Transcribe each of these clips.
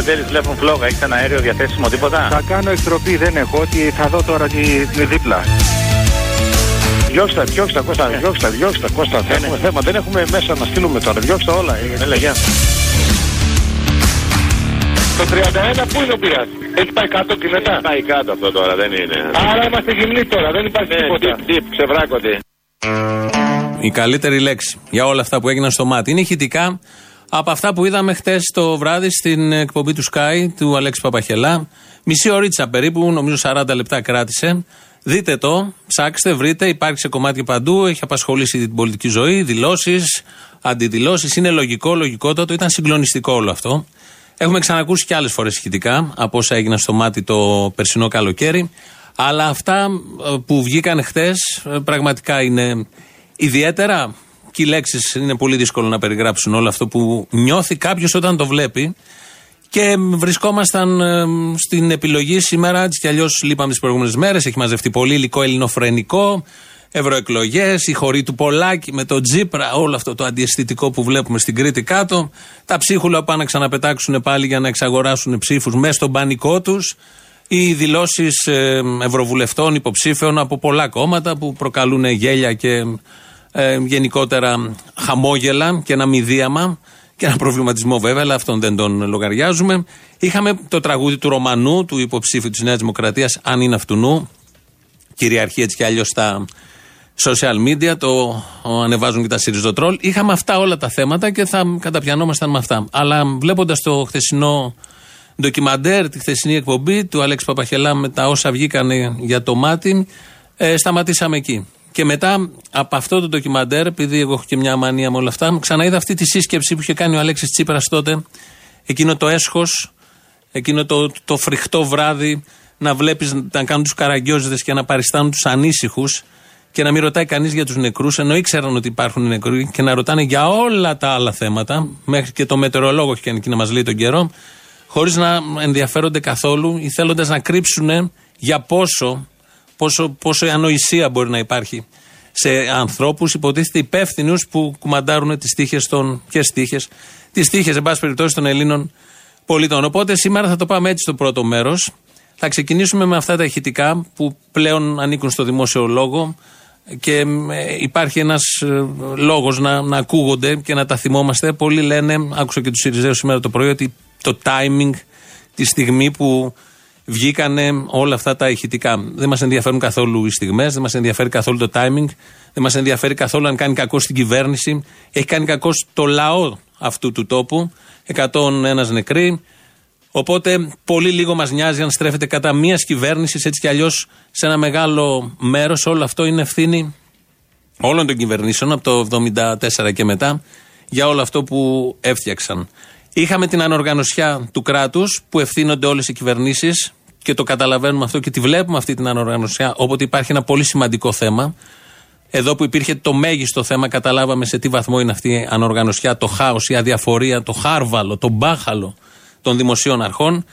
Ταού Πετέλης βλέπουν φλόγα, έχεις ένα αέριο διαθέσιμο τίποτα; Θα κάνω εκτροπή, δεν έχω, ότι θα δω τώρα τη, τη δίπλα. Διώξτε τα, διώξτε τα, Κώστα, διώξτε τα, διώξτε τα, Κώστα. Δεν έχουμε θέμα, δεν έχουμε μέσα να στείλουμε τώρα. Διώξτε τα όλα. Έλα, γεια. Το 31 πού είναι ο πειράς; Έχει πάει κάτω και μετά; Πάει κάτω αυτό τώρα, δεν είναι. Άρα είμαστε γυμνοί τώρα, δεν υπάρχει Ναι, τίποτα. τύπ, τύπ, ξεβράκωτη. Η καλύτερη λέξη για όλα αυτά που έγιναν στο μάτι. Είναι ηχητικά από αυτά που είδαμε χτες το βράδυ στην εκπομπή του Sky του Αλέξη Παπαχελά. Μισή ωρίτσα περίπου, νομίζω 40 λεπτά κράτησε. Δείτε το, ψάξτε, βρείτε, υπάρχει σε κομμάτια παντού, έχει απασχολήσει την πολιτική ζωή, δηλώσεις, αντιδηλώσεις. Είναι λογικό, λογικότατο, ήταν συγκλονιστικό όλο αυτό. Έχουμε ξανακούσει και άλλες φορές ηχητικά από όσα έγιναν στο μάτι το περσινό καλοκαίρι. Αλλά αυτά ε, που βγήκαν χτες πραγματικά είναι ιδιαίτερα. Και οι λέξεις είναι πολύ δύσκολο να περιγράψουν όλο αυτό που νιώθει κάποιος όταν το βλέπει. Και βρισκόμασταν ε, στην επιλογή σήμερα, έτσι κι αλλιώς λείπαμε τι προηγούμενες μέρες. Έχει μαζευτεί πολύ υλικό ελληνοφρενικό, ευρωεκλογές, η χωρί του Πολάκη με το Τζίπρα, όλο αυτό το αντιαισθητικό που βλέπουμε στην Κρήτη κάτω. Τα ψίχουλα που πάνε να ξαναπετάξουν πάλι για να εξαγοράσουν ψήφους μέσα στον πανικό τους. Οι δηλώσεις ευρωβουλευτών υποψήφιων από πολλά κόμματα που προκαλούν γέλια και ε, γενικότερα χαμόγελα και ένα μηδίαμα και ένα προβληματισμό βέβαια, αλλά αυτόν δεν τον λογαριάζουμε. Είχαμε το τραγούδι του Ρωμανού, του υποψήφιου της Νέας Δημοκρατίας, αν είναι αυτού κυριαρχεί έτσι κι αλλιώς στα social media, το ανεβάζουν και τα Σιριζοτρόλ. Είχαμε αυτά όλα τα θέματα και θα καταπιανόμασταν με αυτά. Αλλά βλέποντας το χθεσινό ντοκιμαντέρ, τη χθεσινή εκπομπή του Αλέξη Παπαχελά με τα όσα βγήκανε για το μάτι, ε, σταματήσαμε εκεί. Και μετά από αυτό το ντοκιμαντέρ, επειδή εγώ έχω και μια μανία με όλα αυτά, ξαναείδα αυτή τη σύσκεψη που είχε κάνει ο Αλέξης Τσίπρας τότε, εκείνο το έσχος, εκείνο το, το φρικτό βράδυ, να βλέπεις να κάνουν τους καραγκιόζιδε και να παριστάνουν τους ανήσυχους και να μην ρωτάει κανείς για τους νεκρούς, ενώ ήξεραν ότι υπάρχουν νεκροί και να ρωτάνε για όλα τα άλλα θέματα, μέχρι και το μετεωρολόγο έχει κάνει και να μας λέει τον καιρό, χωρίς να ενδιαφέρονται καθόλου ή θέλοντας να κρύψουν για πόσο, πόσο, πόσο η ανοησία μπορεί να υπάρχει σε ανθρώπους, υποτίθεται υπεύθυνους που κουμαντάρουν τις τύχε των. Ποιες τύχε, τις τύχε, εν πάση περιπτώσει, των Ελλήνων πολιτών. Οπότε σήμερα θα το πάμε έτσι στο πρώτο μέρος. Θα ξεκινήσουμε με αυτά τα ηχητικά που πλέον ανήκουν στο δημόσιο λόγο και ε, υπάρχει ένας ε, λόγος να, να ακούγονται και να τα θυμόμαστε. Πολλοί λένε, άκουσα και τους Σιριζέους σήμερα το πρωί, ότι το timing, τη στιγμή που βγήκανε όλα αυτά τα ηχητικά. Δεν μας ενδιαφέρουν καθόλου οι στιγμές, δεν μας ενδιαφέρει καθόλου το timing, δεν μας ενδιαφέρει καθόλου αν κάνει κακό στην κυβέρνηση. Έχει κάνει κακό στο λαό αυτού του τόπου. 101 νεκροί. Οπότε πολύ λίγο μας νοιάζει αν στρέφεται κατά μια κυβέρνησης έτσι κι αλλιώς σε ένα μεγάλο μέρος. Όλο αυτό είναι ευθύνη όλων των κυβερνήσεων από το 1974 και μετά για όλο αυτό που έφτιαξαν. Είχαμε την ανοργανωσιά του κράτους που ευθύνονται όλες οι κυβερνήσεις και το καταλαβαίνουμε αυτό και τη βλέπουμε αυτή την ανοργανωσιά. Όποτε υπάρχει ένα πολύ σημαντικό θέμα. Εδώ που υπήρχε το μέγιστο θέμα, καταλάβαμε σε τι βαθμό είναι αυτή η ανοργανωσιά, το χάος, η αδιαφορία, το χάρβαλο, το μπάχαλο των δημοσίων αρχών.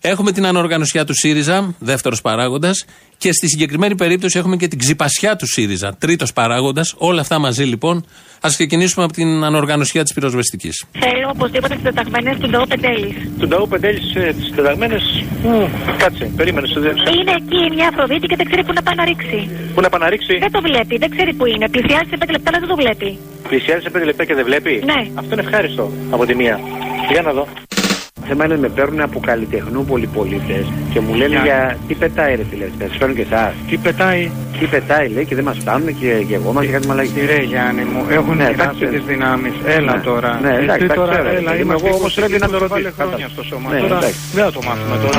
Έχουμε την ανοργανωσιά του ΣΥΡΙΖΑ, δεύτερος παράγοντας, και στη συγκεκριμένη περίπτωση έχουμε και την ξυπασιά του ΣΥΡΙΖΑ, τρίτος παράγοντας. Όλα αυτά μαζί λοιπόν. Α ξεκινήσουμε από την ανοργανωσιά της πυροσβεστικής. Θέλω οπωσδήποτε τις τεταγμένες του Νταού Πεντέλης. Του Νταού Πεντέλης τις τεταγμένες. Κάτσε, περίμενε. στο δε- Είναι εκεί μια Αφροδίτη και δεν ξέρει πού να πάει να ρίξει. Πού να παναρίξει, Δεν το βλέπει, δεν ξέρει πού είναι. Πλησιάζει σε 5 λεπτά, αλλά δεν το βλέπει. πλησιάζει σε 5 λεπτά και δεν βλέπει; Ναι. Αυτό είναι ευχάριστο από τη μία. Για να δω. Σε μένα με παίρνουν από καλλιτεχνού πολυπολίτε και μου λένε για τι πετάει ρε φίλε, σας φέρνουν και εσάς. Τι πετάει, Τι πετάει λέει και δεν μας φτάνουν και, και εγώ μας για κάτι μαλακή. ρε Γιάννη μου, έχουν Ναι, ναι, εντάξει. τις δυνάμεις. Έλα Ναι. τώρα. Ναι, εντάξει, Εσύ τα τώρα, ξέρω, έλα, ρε. είμαστε Εγώ όμως 20 πρέπει να με και ρωτήσεις, βάλε χρόνια πάντα. στο σώμα. Ναι, τώρα εντάξει. δεν θα το μάθουμε τώρα.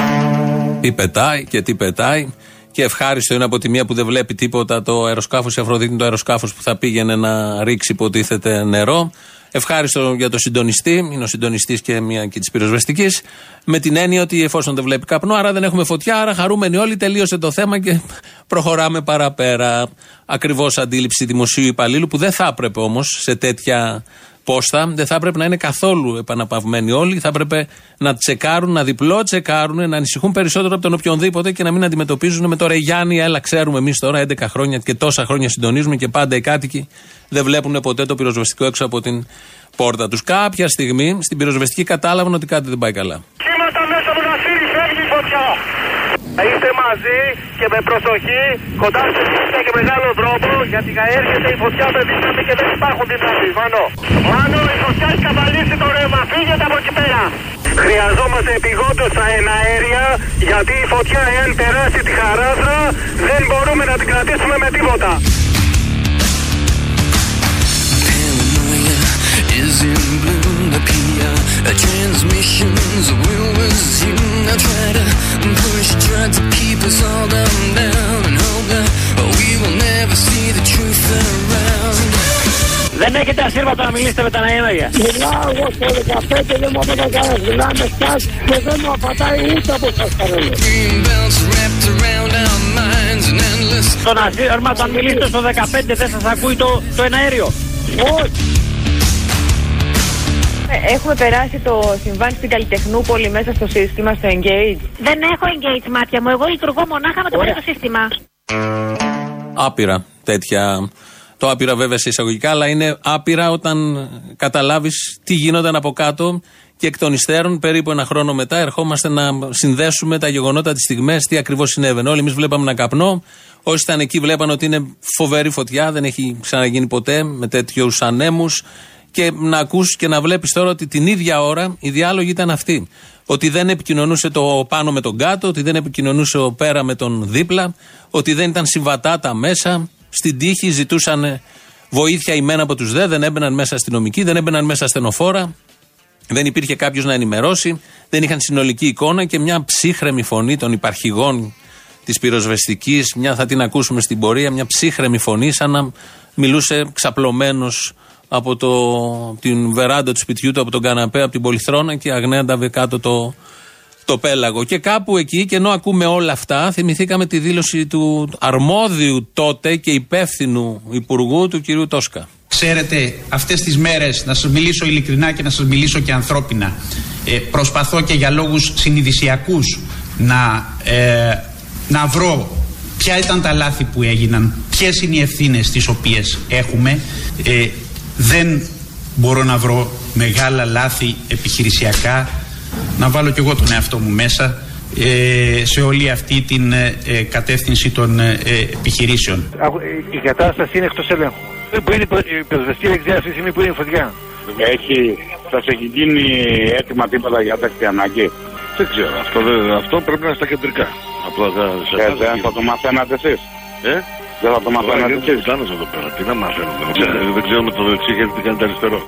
Τι πετάει και τι πετάει. Και ευχάριστο είναι από τη μία που δεν βλέπει τίποτα το αεροσκάφος, η Αφροδίτη είναι το αεροσκάφος που θα πήγαινε να ρίξει υποτίθεται νερό. Ευχάριστο για το συντονιστή, είναι ο συντονιστής και μια και της πυροσβεστικής, με την έννοια ότι εφόσον δεν βλέπει καπνό, άρα δεν έχουμε φωτιά, άρα χαρούμενοι όλοι, τελείωσε το θέμα και προχωράμε παραπέρα. Ακριβώς αντίληψη δημοσίου υπαλλήλου που δεν θα έπρεπε όμως σε τέτοια πόστα, δεν θα έπρεπε να είναι καθόλου επαναπαυμένοι όλοι. Θα έπρεπε να τσεκάρουν, να διπλό τσεκάρουν, να ανησυχούν περισσότερο από τον οποιονδήποτε και να μην αντιμετωπίζουν με τώρα Γιάννη, έλα, ξέρουμε εμείς τώρα 11 χρόνια και τόσα χρόνια συντονίζουμε και πάντα οι κάτοικοι δεν βλέπουν ποτέ το πυροσβεστικό έξω από την πόρτα τους. Κάποια στιγμή στην πυροσβεστική κατάλαβαν ότι κάτι δεν πάει καλά. Κύματα μέσα από τα σύρι, φεύγει η φωτιά. Είστε μαζί και με προσοχή, κοντά σε φωτιά και μεγάλο δρόμο, γιατί έρχεται η φωτιά με δύναμη και δεν υπάρχουν δυνάμεις. Μάνο. Μάνο, η φωτιά έχει καβαλήσει το ρεύμα, φύγετε από εκεί πέρα. Χρειαζόμαστε επιγόντως τα εναέρια, γιατί η φωτιά εάν περάσει τη χαράδρα, δεν μπορούμε να την κρατήσουμε με τίποτα. Paranoia is in bloom. The PR transmissions will resume. I try to push, try to keep us all down, down, and hope that we will never see the truth around. Δεν έχετε ασύρματα να μιλήσετε με τα νέα Μιλάω εγώ στο 15 δεν μου απαντάει κανένας. Μιλάμε σας και δεν μου απαντάει ούτε από σας παρόλο. Green belts wrapped around our minds and endless. Στον ασύρμα, όταν μιλήσετε στο 15 δεν σας ακούει το, το εναέριο. Όχι. Έχουμε περάσει το συμβάν στην Καλλιτεχνούπολη μέσα στο σύστημα, στο Engage. Δεν έχω engage μάτια μου. Εγώ λειτουργώ μονάχα με το πρώτο σύστημα. Άπειρα τέτοια. Το άπειρα βέβαια σε εισαγωγικά, αλλά είναι άπειρα όταν καταλάβεις τι γίνονταν από κάτω και εκ των υστέρων, περίπου ένα χρόνο μετά, ερχόμαστε να συνδέσουμε τα γεγονότα, τις στιγμές, τι ακριβώς συνέβαινε. Όλοι εμείς βλέπαμε ένα καπνό. Όσοι ήταν εκεί βλέπαν ότι είναι φοβερή φωτιά, δεν έχει ξαναγίνει ποτέ με τέτοιους ανέμους. Και να ακούς και να βλέπεις τώρα ότι την ίδια ώρα οι διάλογοι ήταν αυτοί. Ότι δεν επικοινωνούσε το πάνω με τον κάτω, ότι δεν επικοινωνούσε ο πέρα με τον δίπλα, ότι δεν ήταν συμβατά τα μέσα. Στην τύχη ζητούσαν βοήθεια η μένα από τους ΔΕ, δεν έμπαιναν μέσα αστυνομικοί, δεν έμπαιναν μέσα στενοφόρα. Δεν υπήρχε κάποιος να ενημερώσει, δεν είχαν συνολική εικόνα και μια ψύχρεμη φωνή των υπαρχηγών της πυροσβεστικής, μια θα την ακούσουμε στην πορεία, μια ψύχρεμη φωνή, σαν να μιλούσε ξαπλωμένος από το, την βεράντα του σπιτιού του, από τον καναπέ, από την πολυθρόνα και αγνέανταβε κάτω το, το πέλαγο. Και κάπου εκεί, και ενώ ακούμε όλα αυτά, θυμηθήκαμε τη δήλωση του αρμόδιου τότε και υπεύθυνου υπουργού του κυρίου Τόσκα. Ξέρετε, αυτές τις μέρες, να σας μιλήσω ειλικρινά και να σας μιλήσω και ανθρώπινα, ε, προσπαθώ και για λόγους συνειδησιακούς να, ε, να βρω ποια ήταν τα λάθη που έγιναν, ποιες είναι οι ευθύνες τις οποίες έχουμε. Ε, δεν μπορώ να βρω μεγάλα λάθη επιχειρησιακά, να βάλω κι εγώ τον εαυτό μου μέσα ε, σε όλη αυτή την ε, ε, κατεύθυνση των ε, ε, επιχειρήσεων. Η κατάσταση είναι εκτός ελέγχου. Που είναι η πυροσβεστική δεν ξέρει αυτή τη στιγμή που είναι η φωτιά. Έχει, σας έχει γίνει έτοιμα τίποτα για τέκτη ανάγκη; Δεν ξέρω. Αυτό, δεν- αυτό πρέπει να είναι στα κεντρικά. Απλά θα, σε Ε, κάθε- δεν θα το μαθαίνατε εσείς; Ε; Δεν θα το Τώρα μαθαίνατε γιατί εσείς. φτάνω εδώ πέρα. Τι να μαθαίνουμε. Δεν ξέρω- Δεν ξέρουμε το δεξί γιατί τι κάνει το αριστερό.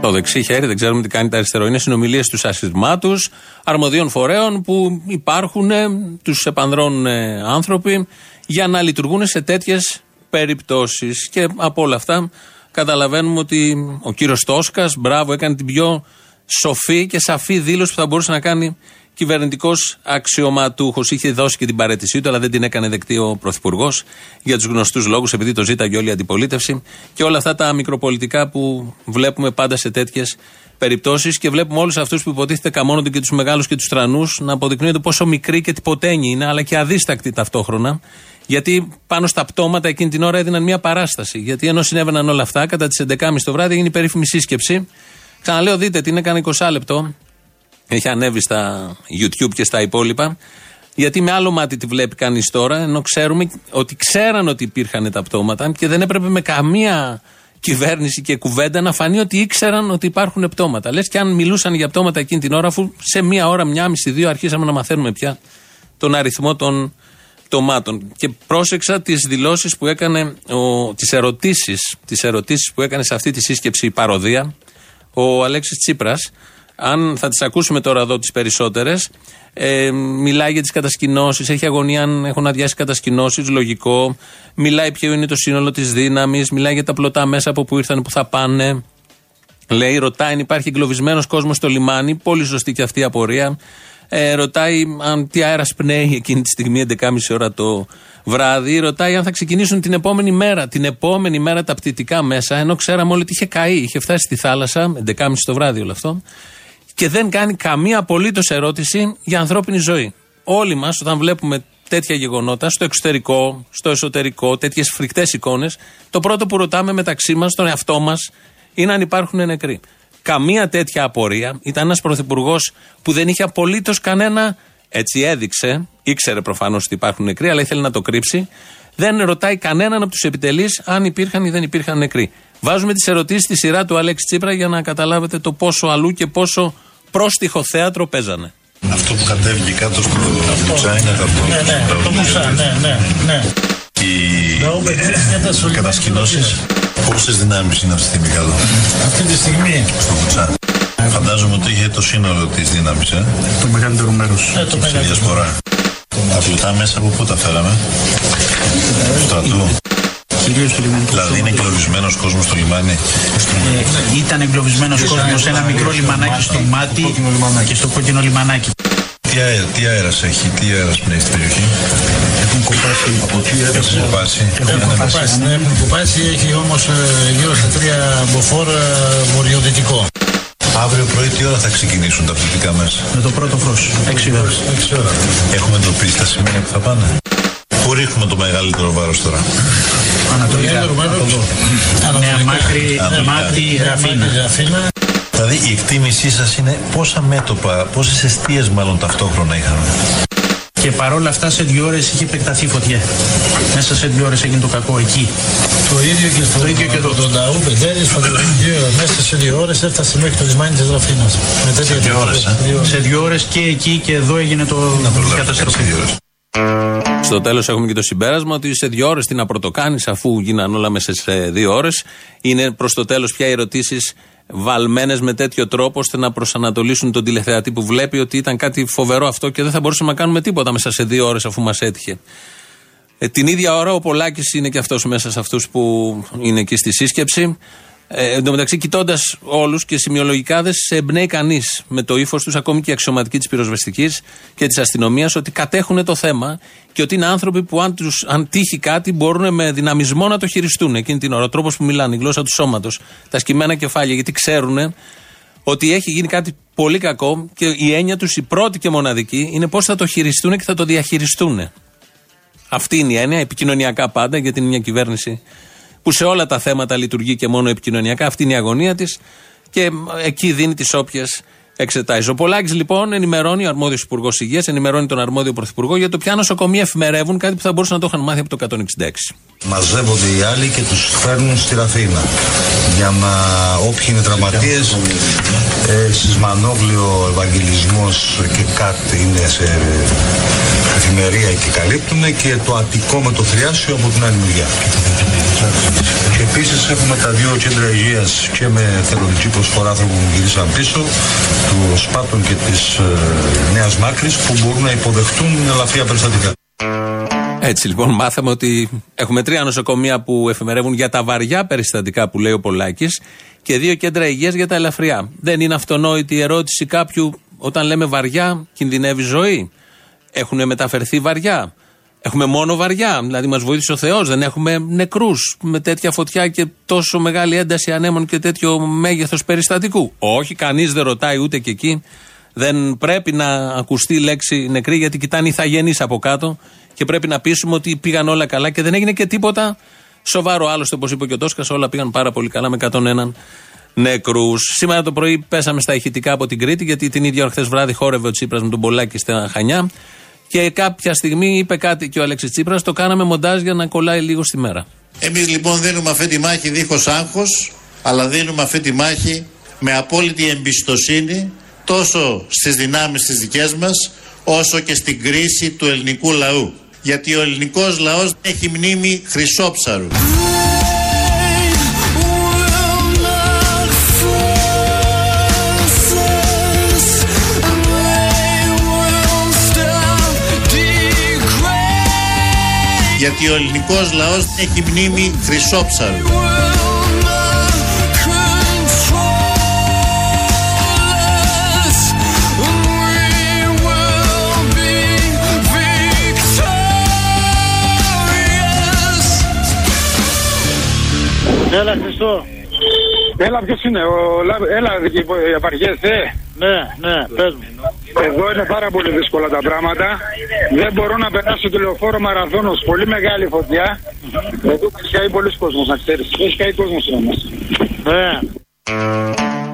Το δεξί χέρι, δεν ξέρουμε τι κάνει το αριστερό. Είναι συνομιλίες του ασυρμάτου, αρμοδίων φορέων που υπάρχουν, τους επανδρώνουν ε, άνθρωποι για να λειτουργούν σε τέτοιες περιπτώσεις. Και από όλα αυτά καταλαβαίνουμε ότι ο κύριος Τόσκας, μπράβο, έκανε την πιο σοφή και σαφή δήλωση που θα μπορούσε να κάνει κυβερνητικός αξιωματούχος. Είχε δώσει και την παρέτησή του, αλλά δεν την έκανε δεκτή ο Πρωθυπουργός για τους γνωστούς λόγους, επειδή το ζήταγε όλη η αντιπολίτευση. Και όλα αυτά τα μικροπολιτικά που βλέπουμε πάντα σε τέτοιες περιπτώσεις και βλέπουμε όλους αυτούς που υποτίθεται καμώνονται και τους μεγάλους και τους τρανούς να αποδεικνύονται πόσο μικροί και τυποτένιοι είναι, αλλά και αδίστακτοι ταυτόχρονα. Γιατί πάνω στα πτώματα εκείνη την ώρα έδιναν μια παράσταση. Γιατί ενώ συνέβαιναν όλα αυτά, κατά τις 11.30 το βράδυ έγινε η περίφημη σύσκεψη. Ξαναλέω, δείτε την έκανε 20 λεπτό. Έχει ανέβει στα YouTube και στα υπόλοιπα. Γιατί με άλλο μάτι τη βλέπει κανείς τώρα, ενώ ξέρουμε ότι ξέραν ότι υπήρχαν τα πτώματα και δεν έπρεπε με καμία κυβέρνηση και κουβέντα να φανεί ότι ήξεραν ότι υπάρχουν πτώματα. Λες και αν μιλούσαν για πτώματα εκείνη την ώρα, αφού σε μία ώρα, μία μισή, δύο αρχίσαμε να μαθαίνουμε πια τον αριθμό των πτωμάτων. Και πρόσεξα τις δηλώσεις που έκανε, τις ερωτήσεις τις ερωτήσεις που έκανε σε αυτή τη σύσκεψη η παροδία ο Αλέξης Τσίπρας αν θα τις ακούσουμε τώρα εδώ τις περισσότερες ε, μιλάει για τις κατασκηνώσεις έχει αγωνία αν έχουν αδειάσει κατασκηνώσεις λογικό μιλάει ποιο είναι το σύνολο της δύναμης μιλάει για τα πλωτά μέσα από που ήρθαν που θα πάνε Λέει, ρωτάει αν υπάρχει εγκλωβισμένος κόσμος στο λιμάνι. Πολύ σωστή και αυτή η απορία. Ε, ρωτάει αν τι αέρας πνέει εκείνη τη στιγμή, 11.30 ώρα το βράδυ. Ρωτάει αν θα ξεκινήσουν την επόμενη μέρα. Την επόμενη μέρα τα πτυτικά μέσα, ενώ ξέραμε όλοι ότι είχε καεί. Είχε φτάσει στη θάλασσα, 11.30 το βράδυ όλο αυτό. Και δεν κάνει καμία απολύτως ερώτηση για ανθρώπινη ζωή. Όλοι μας, όταν βλέπουμε τέτοια γεγονότα στο εξωτερικό, στο εσωτερικό, τέτοιες φρικτές εικόνες, το πρώτο που ρωτάμε μεταξύ μας, τον εαυτό μας, είναι αν υπάρχουν νεκροί. Καμία τέτοια απορία. Ήταν ένας πρωθυπουργός που δεν είχε απολύτως κανένα. Έτσι έδειξε, ήξερε προφανώς ότι υπάρχουν νεκροί, αλλά ήθελε να το κρύψει. Δεν ρωτάει κανέναν από τους επιτελείς αν υπήρχαν ή δεν υπήρχαν νεκροί. Βάζουμε τις ερωτήσεις στη σειρά του Αλέξη Τσίπρα για να καταλάβετε το πόσο αλλού και πόσο πρόστιχο θέατρο παίζανε. Αυτό που κατέβηκε κάτω στο Μπουτσά είναι τα Ναι, ναι, το Μπουτσά, ναι, ναι, ναι. Οι κατασκηνώσεις, πόσες δυνάμεις είναι αυτή τη στιγμή κάτω. Αυτή τη στιγμή. Στο Μπουτσά. Φαντάζομαι ότι είχε το σύνολο της δύναμης, ε. Το μεγαλύτερο μέρος. Ε, το Στη μεγαλύτερο. διασπορά. Τα πλουτά μέσα από πού τα φέραμε; Στρατού. Κυρίως στο λιμενικό Δηλαδή είναι εγκλωβισμένος κόσμος στο λιμάνι. Ε, ήταν εγκλωβισμένος κόσμος σε ένα μικρό λιμανάκι στο μάτι και στο κόκκινο λιμανάκι. Τι, αέρα, τι αέρας έχει, τι αέρας πνέει στην περιοχή. Έχουν κοπάσει από τι Έχουν κοπάσει; Έχουν κοπάσει, ναι, έχουν κοπάσει. Έχει όμως γύρω στα τρία μποφόρ ε, βορειοδυτικό. Αύριο πρωί τι ώρα θα ξεκινήσουν τα πληθυντικά μέσα. Με το πρώτο φως. 6 ώρες. Έχουμε εντοπίσει τα σημεία που θα πάνε. Πού ρίχνουμε το μεγαλύτερο βάρος τώρα. Ανατολικά. Νέα Μάκρη, Μάτι, Ραφίνα. Δηλαδή η εκτίμησή σας είναι πόσα μέτωπα, πόσες αιστείες μάλλον ταυτόχρονα είχαμε. Και παρόλα αυτά σε δύο ώρες είχε επεκταθεί η φωτιά. Μέσα σε δύο ώρες έγινε το κακό εκεί. Το ίδιο και στο Το ίδιο και εδώ. τον Ταού Πεντέρης, μέσα σε δύο ώρες έφτασε μέχρι το λιμάνι της Ραφίνας. Με τέτοια δύο ώρες, ε; Σε δύο ώρες και εκεί και εδώ έγινε το καταστροφή. Στο τέλος έχουμε και το συμπέρασμα ότι σε δύο ώρες τι να πρωτοκάνεις, αφού γίνανε όλα μέσα σε δύο ώρες. Είναι προς το τέλος πια οι ερωτήσεις βαλμένες με τέτοιο τρόπο ώστε να προσανατολίσουν τον τηλεθεατή που βλέπει ότι ήταν κάτι φοβερό αυτό και δεν θα μπορούσαμε να κάνουμε τίποτα μέσα σε δύο ώρες αφού μας έτυχε. Ε, την ίδια ώρα ο Πολάκης είναι και αυτός μέσα σε αυτούς που είναι εκεί στη σύσκεψη. Ε, εν τω μεταξύ, κοιτώντας όλους και σημειολογικά, δεν σε εμπνέει κανείς με το ύφος τους, ακόμη και οι αξιωματικοί της πυροσβεστικής και της αστυνομίας, ότι κατέχουν το θέμα και ότι είναι άνθρωποι που, αν, τους, αν τύχει κάτι, μπορούν με δυναμισμό να το χειριστούν εκείνη την ώρα. Ο τρόπος που μιλάνε, η γλώσσα του σώματος, τα σκυμμένα κεφάλια, γιατί ξέρουν ότι έχει γίνει κάτι πολύ κακό και η έννοια τους, η πρώτη και μοναδική, είναι πώς θα το χειριστούν και θα το διαχειριστούν. Αυτή είναι η έννοια, επικοινωνιακά πάντα, γιατί είναι μια κυβέρνηση που σε όλα τα θέματα λειτουργεί και μόνο επικοινωνιακά. Αυτή είναι η αγωνία της και εκεί δίνει τις όποιες εξετάσει. Ο Πολάκης λοιπόν ενημερώνει, ο αρμόδιος Υπουργός Υγείας, ενημερώνει τον αρμόδιο Πρωθυπουργό για το ποια νοσοκομεία εφημερεύουν, κάτι που θα μπορούσαν να το είχαν μάθει από το 166. Μαζεύονται οι άλλοι και τους φέρνουν στη Ραφίνα για να όποιοι είναι τραυματίες ε, Σισμανόγλιο, Ευαγγελισμός και κάτι είναι σε εφημερία και καλύπτουν και το Αττικό με το Θριάσιο από την άλλη μεριά. Και επίσης έχουμε τα δύο κέντρα υγείας και με θελοντική προσφορά άνθρωπων που γυρίσαν πίσω τους Σπάτων και της ε, Νέας Μάκρης που μπορούν να υποδεχτούν ελαφριά περιστατικά. Έτσι λοιπόν, μάθαμε ότι έχουμε τρία νοσοκομεία που εφημερεύουν για τα βαριά περιστατικά που λέει ο Πολάκης και δύο κέντρα υγείας για τα ελαφριά. Δεν είναι αυτονόητη η ερώτηση κάποιου όταν λέμε βαριά, κινδυνεύει ζωή; Έχουν μεταφερθεί βαριά. Έχουμε μόνο βαριά. Δηλαδή, μας βοήθησε ο Θεός. Δεν έχουμε νεκρούς με τέτοια φωτιά και τόσο μεγάλη ένταση ανέμων και τέτοιο μέγεθος περιστατικού. Όχι, κανείς δεν ρωτάει ούτε και εκεί. Δεν πρέπει να ακουστεί η λέξη νεκρή γιατί κοιτάνε οι θαγενείς από κάτω και πρέπει να πείσουμε ότι πήγαν όλα καλά και δεν έγινε και τίποτα σοβαρό. Άλλωστε, όπως είπε και ο Τόσκας, όλα πήγαν πάρα πολύ καλά με 101 νεκρούς. Σήμερα το πρωί πέσαμε στα ηχητικά από την Κρήτη γιατί την ίδια ώρα χθες βράδυ χόρευε ο Τσίπρας με τον Πολάκη στα Χανιά. Και κάποια στιγμή είπε κάτι και ο Αλέξης Τσίπρας, το κάναμε μοντάζ για να κολλάει λίγο στη μέρα. Εμείς λοιπόν δίνουμε αυτή τη μάχη δίχως άγχος, αλλά δίνουμε αυτή τη μάχη με απόλυτη εμπιστοσύνη τόσο στις δυνάμεις τις δικές μας, όσο και στην κρίση του ελληνικού λαού. Γιατί ο ελληνικός λαός έχει μνήμη χρυσόψαρου. γιατί ο ελληνικός λαός έχει μνήμη χρυσόψαρου. Έλα Χριστό. Έλα ποιος είναι, ο... έλα Επαργέστε. Ναι, ναι, πες μου. Εδώ είναι πάρα πολύ δύσκολα τα πράγματα. Δεν μπορώ να περάσω το λεωφόρο μαραθώνος. Πολύ μεγάλη φωτιά. Εδώ έχει καεί πολλοί κόσμος, να ξέρεις. Έχει καεί κόσμος όμως. Ναι.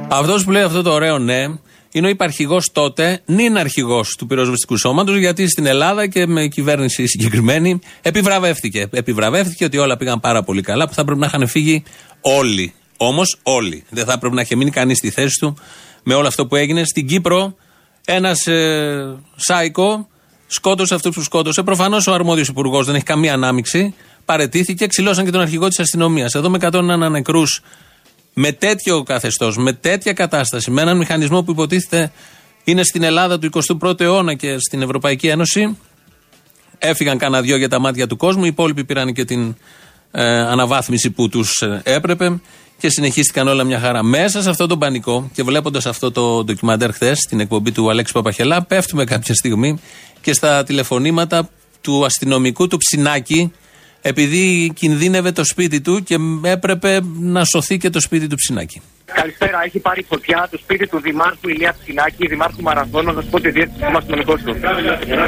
Αυτός που λέει αυτό το ωραίο ναι είναι ο υπαρχηγός τότε, νυν αρχηγός του πυροσβεστικού σώματος, γιατί στην Ελλάδα και με κυβέρνηση συγκεκριμένη επιβραβεύτηκε. Επιβραβεύτηκε ότι όλα πήγαν πάρα πολύ καλά, που θα πρέπει να είχαν φύγει όλοι. Όμως όλοι. Δεν θα πρέπει να είχε μείνει κανείς στη θέση του με όλο αυτό που έγινε. Στην Κύπρο, ένας ε, σάικο σκότωσε αυτούς που σκότωσε. Προφανώς ο αρμόδιος υπουργός δεν έχει καμία ανάμειξη. Παρετήθηκε, ξυλώσαν και τον αρχηγό της αστυνομίας. Εδώ με 101 νεκρούς με τέτοιο καθεστώς, με τέτοια κατάσταση, με έναν μηχανισμό που υποτίθεται είναι στην Ελλάδα του 21ου αιώνα και στην Ευρωπαϊκή Ένωση, έφυγαν κανένα δυο για τα μάτια του κόσμου. Οι υπόλοιποι πήραν και την ε, αναβάθμιση που τους έπρεπε και συνεχίστηκαν όλα μια χαρά. Μέσα σε αυτό το πανικό και βλέποντας αυτό το ντοκιμαντέρ χθες, στην εκπομπή του Αλέξη Παπαχελά, πέφτουμε κάποια στιγμή και στα τηλεφωνήματα του αστυνομικού του Ψινάκη, επειδή κινδύνευε το σπίτι του και έπρεπε να σωθεί και το σπίτι του Ψινάκη. Καλησπέρα. Έχει πάρει φωτιά το σπίτι του Δημάρχου Ηλία Ψινάκη, Δημάρχου Μαραθώνου, να σου πω τη διεύθυνση του αστυνομικού του.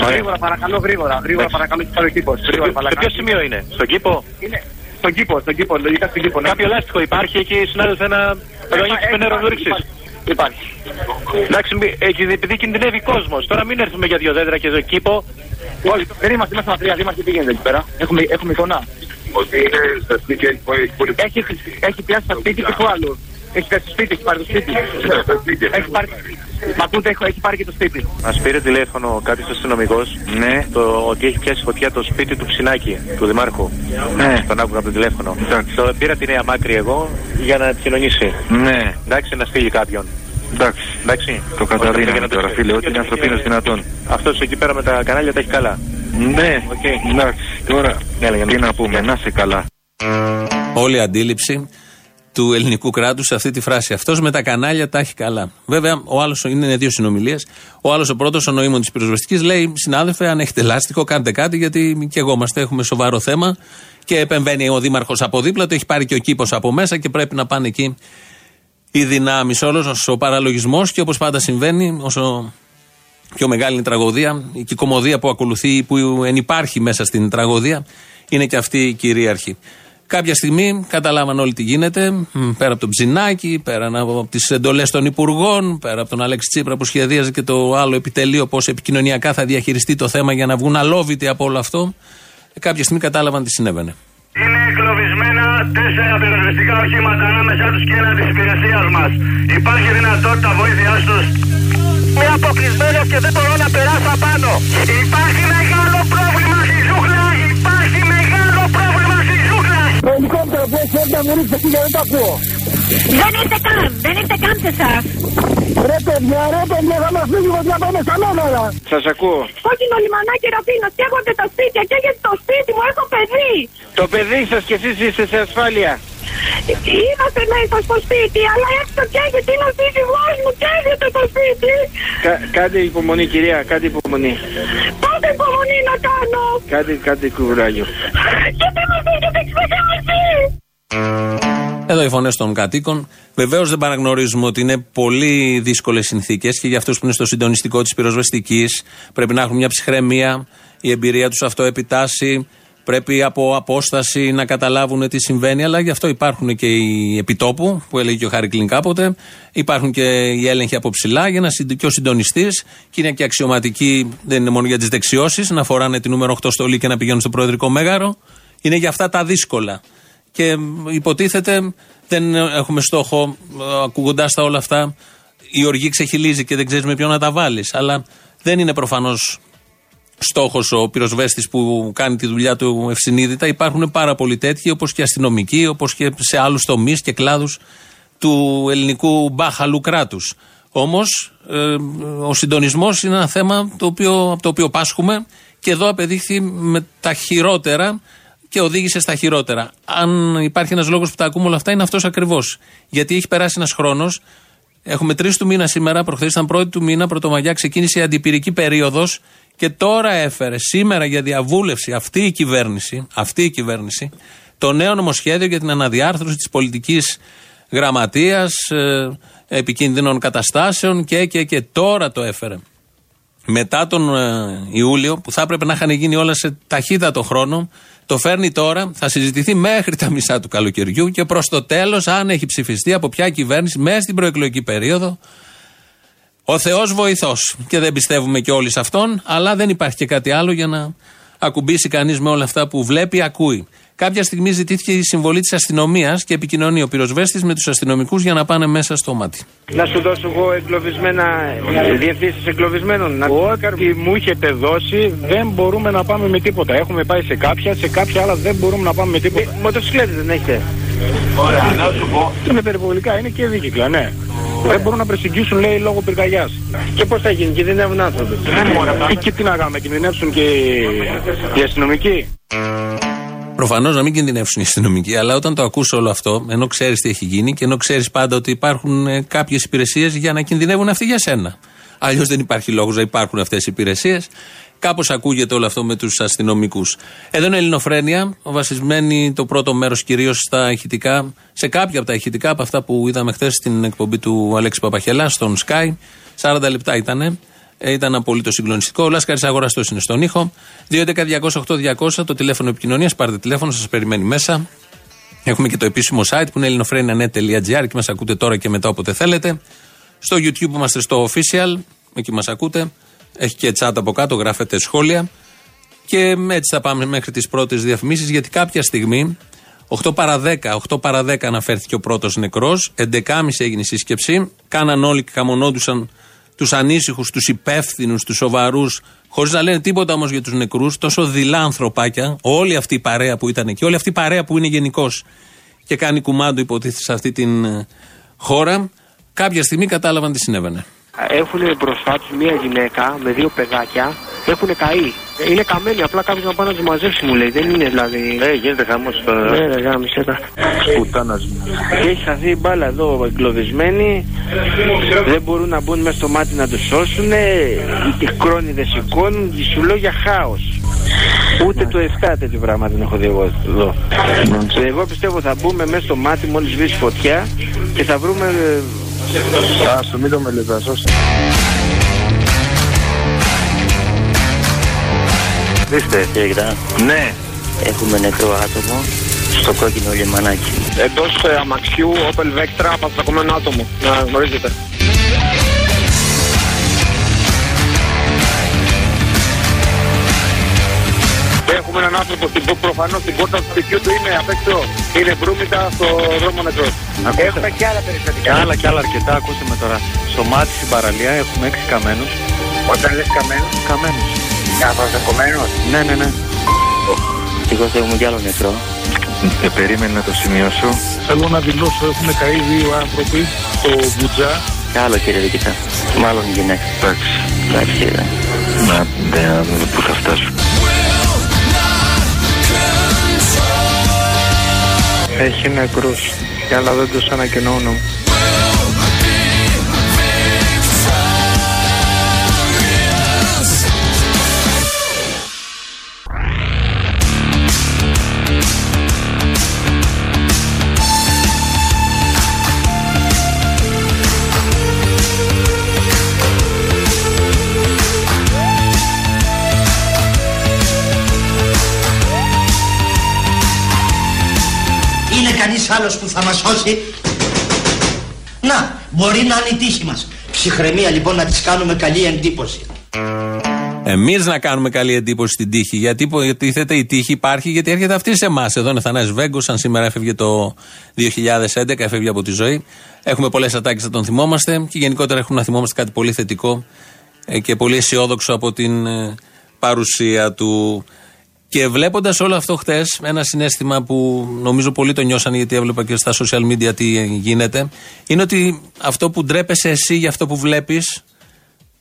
Γρήγορα, παρακαλώ, γρήγορα. Γρήγορα, παρακαλώ, έχει πάρει ο κήπος. Σε ποιο σημείο είναι, στον κήπο; Είναι στον κήπο, στον κήπο, λογικά στον κήπο. ναι. Κάποιο λάστιχο υπάρχει εκεί, συνάδελφε, ένα ρολόγι με νεροδορίξει. Υπάρχει. Εντάξει, μη- ε, επειδή κινδυνεύει κόσμος. Τώρα μην έρθουμε για δύο δέντρα και στο κήπο. Όχι, δεν είμαστε, είμαστε μακριά, δήμαρχε, τι γίνεται εκεί πέρα. Έχουμε, έχουμε εικόνα. Ότι είναι στα σπίτια έχει πάει πολύ Έχει, έχει πιάσει τα σπίτι και του άλλου. Έχει πιάσει το σπίτι, έχει πάρει το σπίτι. Έχει πάρει. Μ' ακούτε, έχω- έχει πάρει και το σπίτι. Μας πήρε τηλέφωνο κάποιος αστυνομικός ναι. το, ότι έχει πιάσει φωτιά το σπίτι του Ψινάκη, του Δημάρχου. Ναι. Τον άκουγα από το τηλέφωνο. Το πήρα τη Νέα Μάκρη εγώ για να επικοινωνήσει. Ναι. Εντάξει, να στείλει κάποιον. Εντάξει. Εντάξει. Το καταδύναμη τώρα, φίλε, ό,τι είναι ανθρωπίνος δυνατόν. Αυτός εκεί πέρα με τα κανάλια τα έχει καλά. Ναι, okay. εντάξει, τώρα τι να πούμε, να είσαι καλά. Όλη η αντίληψη του ελληνικού κράτους σε αυτή τη φράση. Αυτός με τα κανάλια τα έχει καλά. Βέβαια, ο άλλος είναι δύο συνομιλίες. Ο άλλος, ο πρώτος, ο νοήμων της πυροσβεστικής, λέει: Συνάδελφε, αν έχετε λάστιχο, κάντε κάτι, γιατί και εγώ είμαστε, έχουμε σοβαρό θέμα. Και επεμβαίνει ο Δήμαρχος από δίπλα, το έχει πάρει και ο κήπος από μέσα και πρέπει να πάνε εκεί οι δυνάμεις. Όλος ο παραλογισμός και όπως πάντα συμβαίνει, όσο πιο μεγάλη είναι η τραγωδία, η κυκομωδία που ακολουθεί, που ενυπάρχει μέσα στην τραγωδία, είναι και αυτή η κυρίαρχη. Κάποια στιγμή καταλάβαν όλοι τι γίνεται, μ, πέρα από τον Ψινάκη, πέρα από τις εντολές των υπουργών, πέρα από τον Αλέξη Τσίπρα που σχεδίαζε και το άλλο επιτελείο πώς επικοινωνιακά θα διαχειριστεί το θέμα για να βγουν αλόβητοι από όλο αυτό. Ε, κάποια στιγμή κατάλαβαν τι συνέβαινε. Είναι εγκλωβισμένα τέσσερα πυροσβεστικά οχήματα ανάμεσά τους και ένα της υπηρεσίας μας. Υπάρχει δυνατότητα βοήθειάς τους. Είμαι αποκλεισμένος και δεν μπορώ να περάσω απάνω. Υπάρχει μεγάλο πρόβλημα ζούγκλα. Το ελικόπτερο που έχει έρθει να μου ρίξει εκεί, δεν το ακούω. Δεν είστε καν, δεν είστε καν σε εσάς. Ρε παιδιά, ρε παιδιά, θα μας φύγει φωτιά πάμε στα νόμερα. Σας ακούω. Στο λιμανάκι Ραφίνος καίγονται τα σπίτια, καίγεται το σπίτι μου, έχω παιδί. Το παιδί σας και εσείς είστε σε ασφάλεια. Είμαστε μέσα στο σπίτι, αλλά έξω καίγεται, είναι ο σύζυγός μου, καίγεται το σπίτι. Κα- κάντε υπομονή κυρία, κάντε υπομονή. Πότε υπομονή να κάνω. Κάντε, κάντε κουράγιο. Γιατί με έχετε ξεχάσει. Εδώ οι φωνές των κατοίκων. Βεβαίως δεν παραγνωρίζουμε ότι είναι πολύ δύσκολες συνθήκες και για αυτούς που είναι στο συντονιστικό της πυροσβεστικής πρέπει να έχουν μια ψυχραιμία, η εμπειρία τους αυτό επιτάσσει. Πρέπει από απόσταση να καταλάβουν τι συμβαίνει, αλλά γι' αυτό υπάρχουν και οι επιτόπου, που έλεγε και ο Χάρη Κλίν κάποτε. Υπάρχουν και οι έλεγχοι από ψηλά για να συν- και ο συντονιστής, και είναι και αξιωματικοί, δεν είναι μόνο για τις δεξιώσεις, να φοράνε τη νούμερο 8 στολή και να πηγαίνουν στο Προεδρικό Μέγαρο. Είναι για αυτά τα δύσκολα. Και μ, υποτίθεται δεν έχουμε στόχο, ακούγοντάς τα όλα αυτά, η οργή ξεχυλίζει και δεν ξέρεις με ποιον να τα βάλεις. Αλλά δεν είναι προφανώς στόχος ο πυροσβέστης που κάνει τη δουλειά του ευσυνείδητα. Υπάρχουν πάρα πολλοί τέτοιοι, όπως και αστυνομικοί, όπως και σε άλλους τομείς και κλάδους του ελληνικού μπάχαλου κράτους. Όμως, ο συντονισμός είναι ένα θέμα το οποίο, από το οποίο πάσχουμε και εδώ απεδείχθη με τα χειρότερα και οδήγησε στα χειρότερα. Αν υπάρχει ένας λόγος που τα ακούμε όλα αυτά, είναι αυτός ακριβώς. Γιατί έχει περάσει ένας χρόνος. Έχουμε τρεις του μήνα σήμερα, προχθές ήταν πρώτη του μήνα, πρωτομαγιά, ξεκίνησε η αντιπυρική περίοδος και τώρα έφερε σήμερα για διαβούλευση αυτή η κυβέρνηση, αυτή η κυβέρνηση Το νέο νομοσχέδιο για την αναδιάρθρωση της πολιτικής γραμματείας, ε, επικίνδυνων καταστάσεων και, και, και τώρα το έφερε. Μετά τον ε, Ιούλιο, που θα έπρεπε να είχαν γίνει όλα σε ταχύτατο χρόνο, το φέρνει τώρα, θα συζητηθεί μέχρι τα μισά του καλοκαιριού και προς το τέλος, αν έχει ψηφιστεί από ποια κυβέρνηση, μέσα στην προεκλογική περίοδο, ο Θεός βοηθός. Και δεν πιστεύουμε και όλοι σε αυτόν, αλλά δεν υπάρχει και κάτι άλλο για να ακουμπήσει κανείς με όλα αυτά που βλέπει, ακούει. Κάποια στιγμή ζητήθηκε η συμβολή της αστυνομίας και επικοινωνεί ο πυροσβέστης με τους αστυνομικούς για να πάνε μέσα στο μάτι. Να σου δώσω εγώ εγκλωβισμένα διευθύνσεις εγκλωβισμένων. Να... Ό,τι μου έχετε δώσει δεν μπορούμε να πάμε με τίποτα. Έχουμε πάει σε κάποια, σε κάποια άλλα δεν μπορούμε να πάμε με τίποτα. Ε, μοτοσυκλέτε δεν έχετε. Ωραία, να σου πω. Είναι περιπολικά, είναι και δίκυκλα, ναι. Δεν μπορούν να προσεγγίσουν, λέει, λόγω πυρκαγιάς. Και πώς θα γίνει, κινδυνεύουν άνθρωποι. Ε, και τι να κάνουμε, κινδυνεύσουν και οι αστυνομικοί. Προφανώς να μην κινδυνεύσουν οι αστυνομικοί, αλλά όταν το ακούς όλο αυτό, ενώ ξέρεις τι έχει γίνει και ενώ ξέρεις πάντα ότι υπάρχουν κάποιες υπηρεσίες για να κινδυνεύουν αυτοί για σένα. Αλλιώς δεν υπάρχει λόγος να υπάρχουν αυτές οι υπηρεσίες. Κάπως ακούγεται όλο αυτό με τους αστυνομικούς. Εδώ είναι Ελληνοφρένια, βασισμένη το πρώτο μέρος κυρίως στα ηχητικά, σε κάποια από τα ηχητικά από αυτά που είδαμε χθες στην εκπομπή του Αλέξη Παπαχελά στον Sky. 40 λεπτά ήτανε. Ε, Ήταν απολύτως συγκλονιστικό. Ο Λάσκαρης Αγοραστός είναι στον ήχο. 2.11.208.200 το τηλέφωνο επικοινωνίας. Πάρτε τηλέφωνο, σας περιμένει μέσα. Έχουμε και το επίσημο site που είναι ελληνοφρένια.net.gr και μας ακούτε τώρα και μετά όποτε θέλετε. Στο YouTube είμαστε στο official, εκεί μας ακούτε. Έχει και chat από κάτω, γράφετε σχόλια. Και έτσι θα πάμε μέχρι τις πρώτες διαφημίσεις, γιατί κάποια στιγμή, 8 παρα 10, 8 παρα 10 αναφέρθηκε ο πρώτος νεκρός, 11.30 έγινε η σύσκεψη, κάναν όλοι και χαμονόντουσαν τους ανήσυχους, τους υπεύθυνους, τους σοβαρούς, χωρίς να λένε τίποτα όμως για τους νεκρούς, τόσο δειλά ανθρωπάκια, όλη αυτή η παρέα που ήταν εκεί, όλη αυτή η παρέα που είναι γενικώς και κάνει κουμάντο υποτίθεται σε αυτή την ε, χώρα, κάποια στιγμή κατάλαβαν τι συνέβαινε. Έχουν μπροστά τους μία γυναίκα με δύο παιδάκια. Έχουν καεί. Είναι καμένοι, απλά κάποιο να πάει να τους μαζέψει μου λέει. Δεν είναι δηλαδή. Ε, γίνεται χαμός τώρα. Ναι, ρε, γάμισε τα. Πουτάνα Και έχει χαθεί η μπάλα εδώ εγκλωβισμένη. Δεν μπορούν να μπουν μέσα στο μάτι να τους σώσουν. Οι κρόνιδε σηκώνουν. Σου λέω για χάος. Ούτε το 7 τέτοιο πράγμα δεν έχω δει εγώ εδώ. Εγώ πιστεύω θα μπούμε μέσα στο μάτι μόλις σβήσει φωτιά και θα βρούμε. Ε, Άστο, μην το μελετάς, ώστε. Είστε, κύριε Ναι. Έχουμε νεκρό άτομο στο κόκκινο λιμανάκι. Εντός ε, αμαξιού Opel Vectra παστακωμένο άτομο. Να γνωρίζετε. Έχουμε έναν άνθρωπο στην προφανώς στην πόρτα του σπιτιού του είναι απ' έξω. Είναι μπρούμητα στο δρόμο νεκρός. Έχουμε και άλλα περιστατικά. Και άλλα και άλλα αρκετά, ακούστε με τώρα. Στο μάτι στην παραλία έχουμε έξι καμένους. Όταν λες καμένος, Καμένους. καθαροκομμένος. Ναι, ναι, ναι. Ευτυχώς έχουμε κι άλλο νεκρό. Ε, περίμενε να το σημειώσω. Θέλω να δηλώσω έχουν καεί δύο άνθρωποι στο Βουτζά. Κι άλλο κύριε Δικητά. Μάλλον γυναίκα. Εντάξει. Εντάξει κύριε. Να, ναι, να δούμε πού θα φτάσω. Έχει νεκρούς, αλλά δεν τους ανακοινώνω. Κανείς άλλος που θα μας σώσει. Να, μπορεί να είναι η τύχη μας. Ψυχραιμία λοιπόν να της κάνουμε καλή εντύπωση. Εμείς να κάνουμε καλή εντύπωση στην τύχη. Γιατί υποτίθεται η τύχη υπάρχει, γιατί έρχεται αυτή σε εμάς. Εδώ είναι Θανάη Βέγκος, αν σήμερα έφευγε το 2011, έφευγε από τη ζωή. Έχουμε πολλές ατάκες να τον θυμόμαστε και γενικότερα έχουμε να θυμόμαστε κάτι πολύ θετικό ε, και πολύ αισιόδοξο από την ε, παρουσία του. Και βλέποντας όλο αυτό χτες, ένα συνέστημα που νομίζω πολλοί το νιώσαν γιατί έβλεπα και στα social media τι γίνεται, είναι ότι αυτό που ντρέπεσαι εσύ για αυτό που βλέπεις,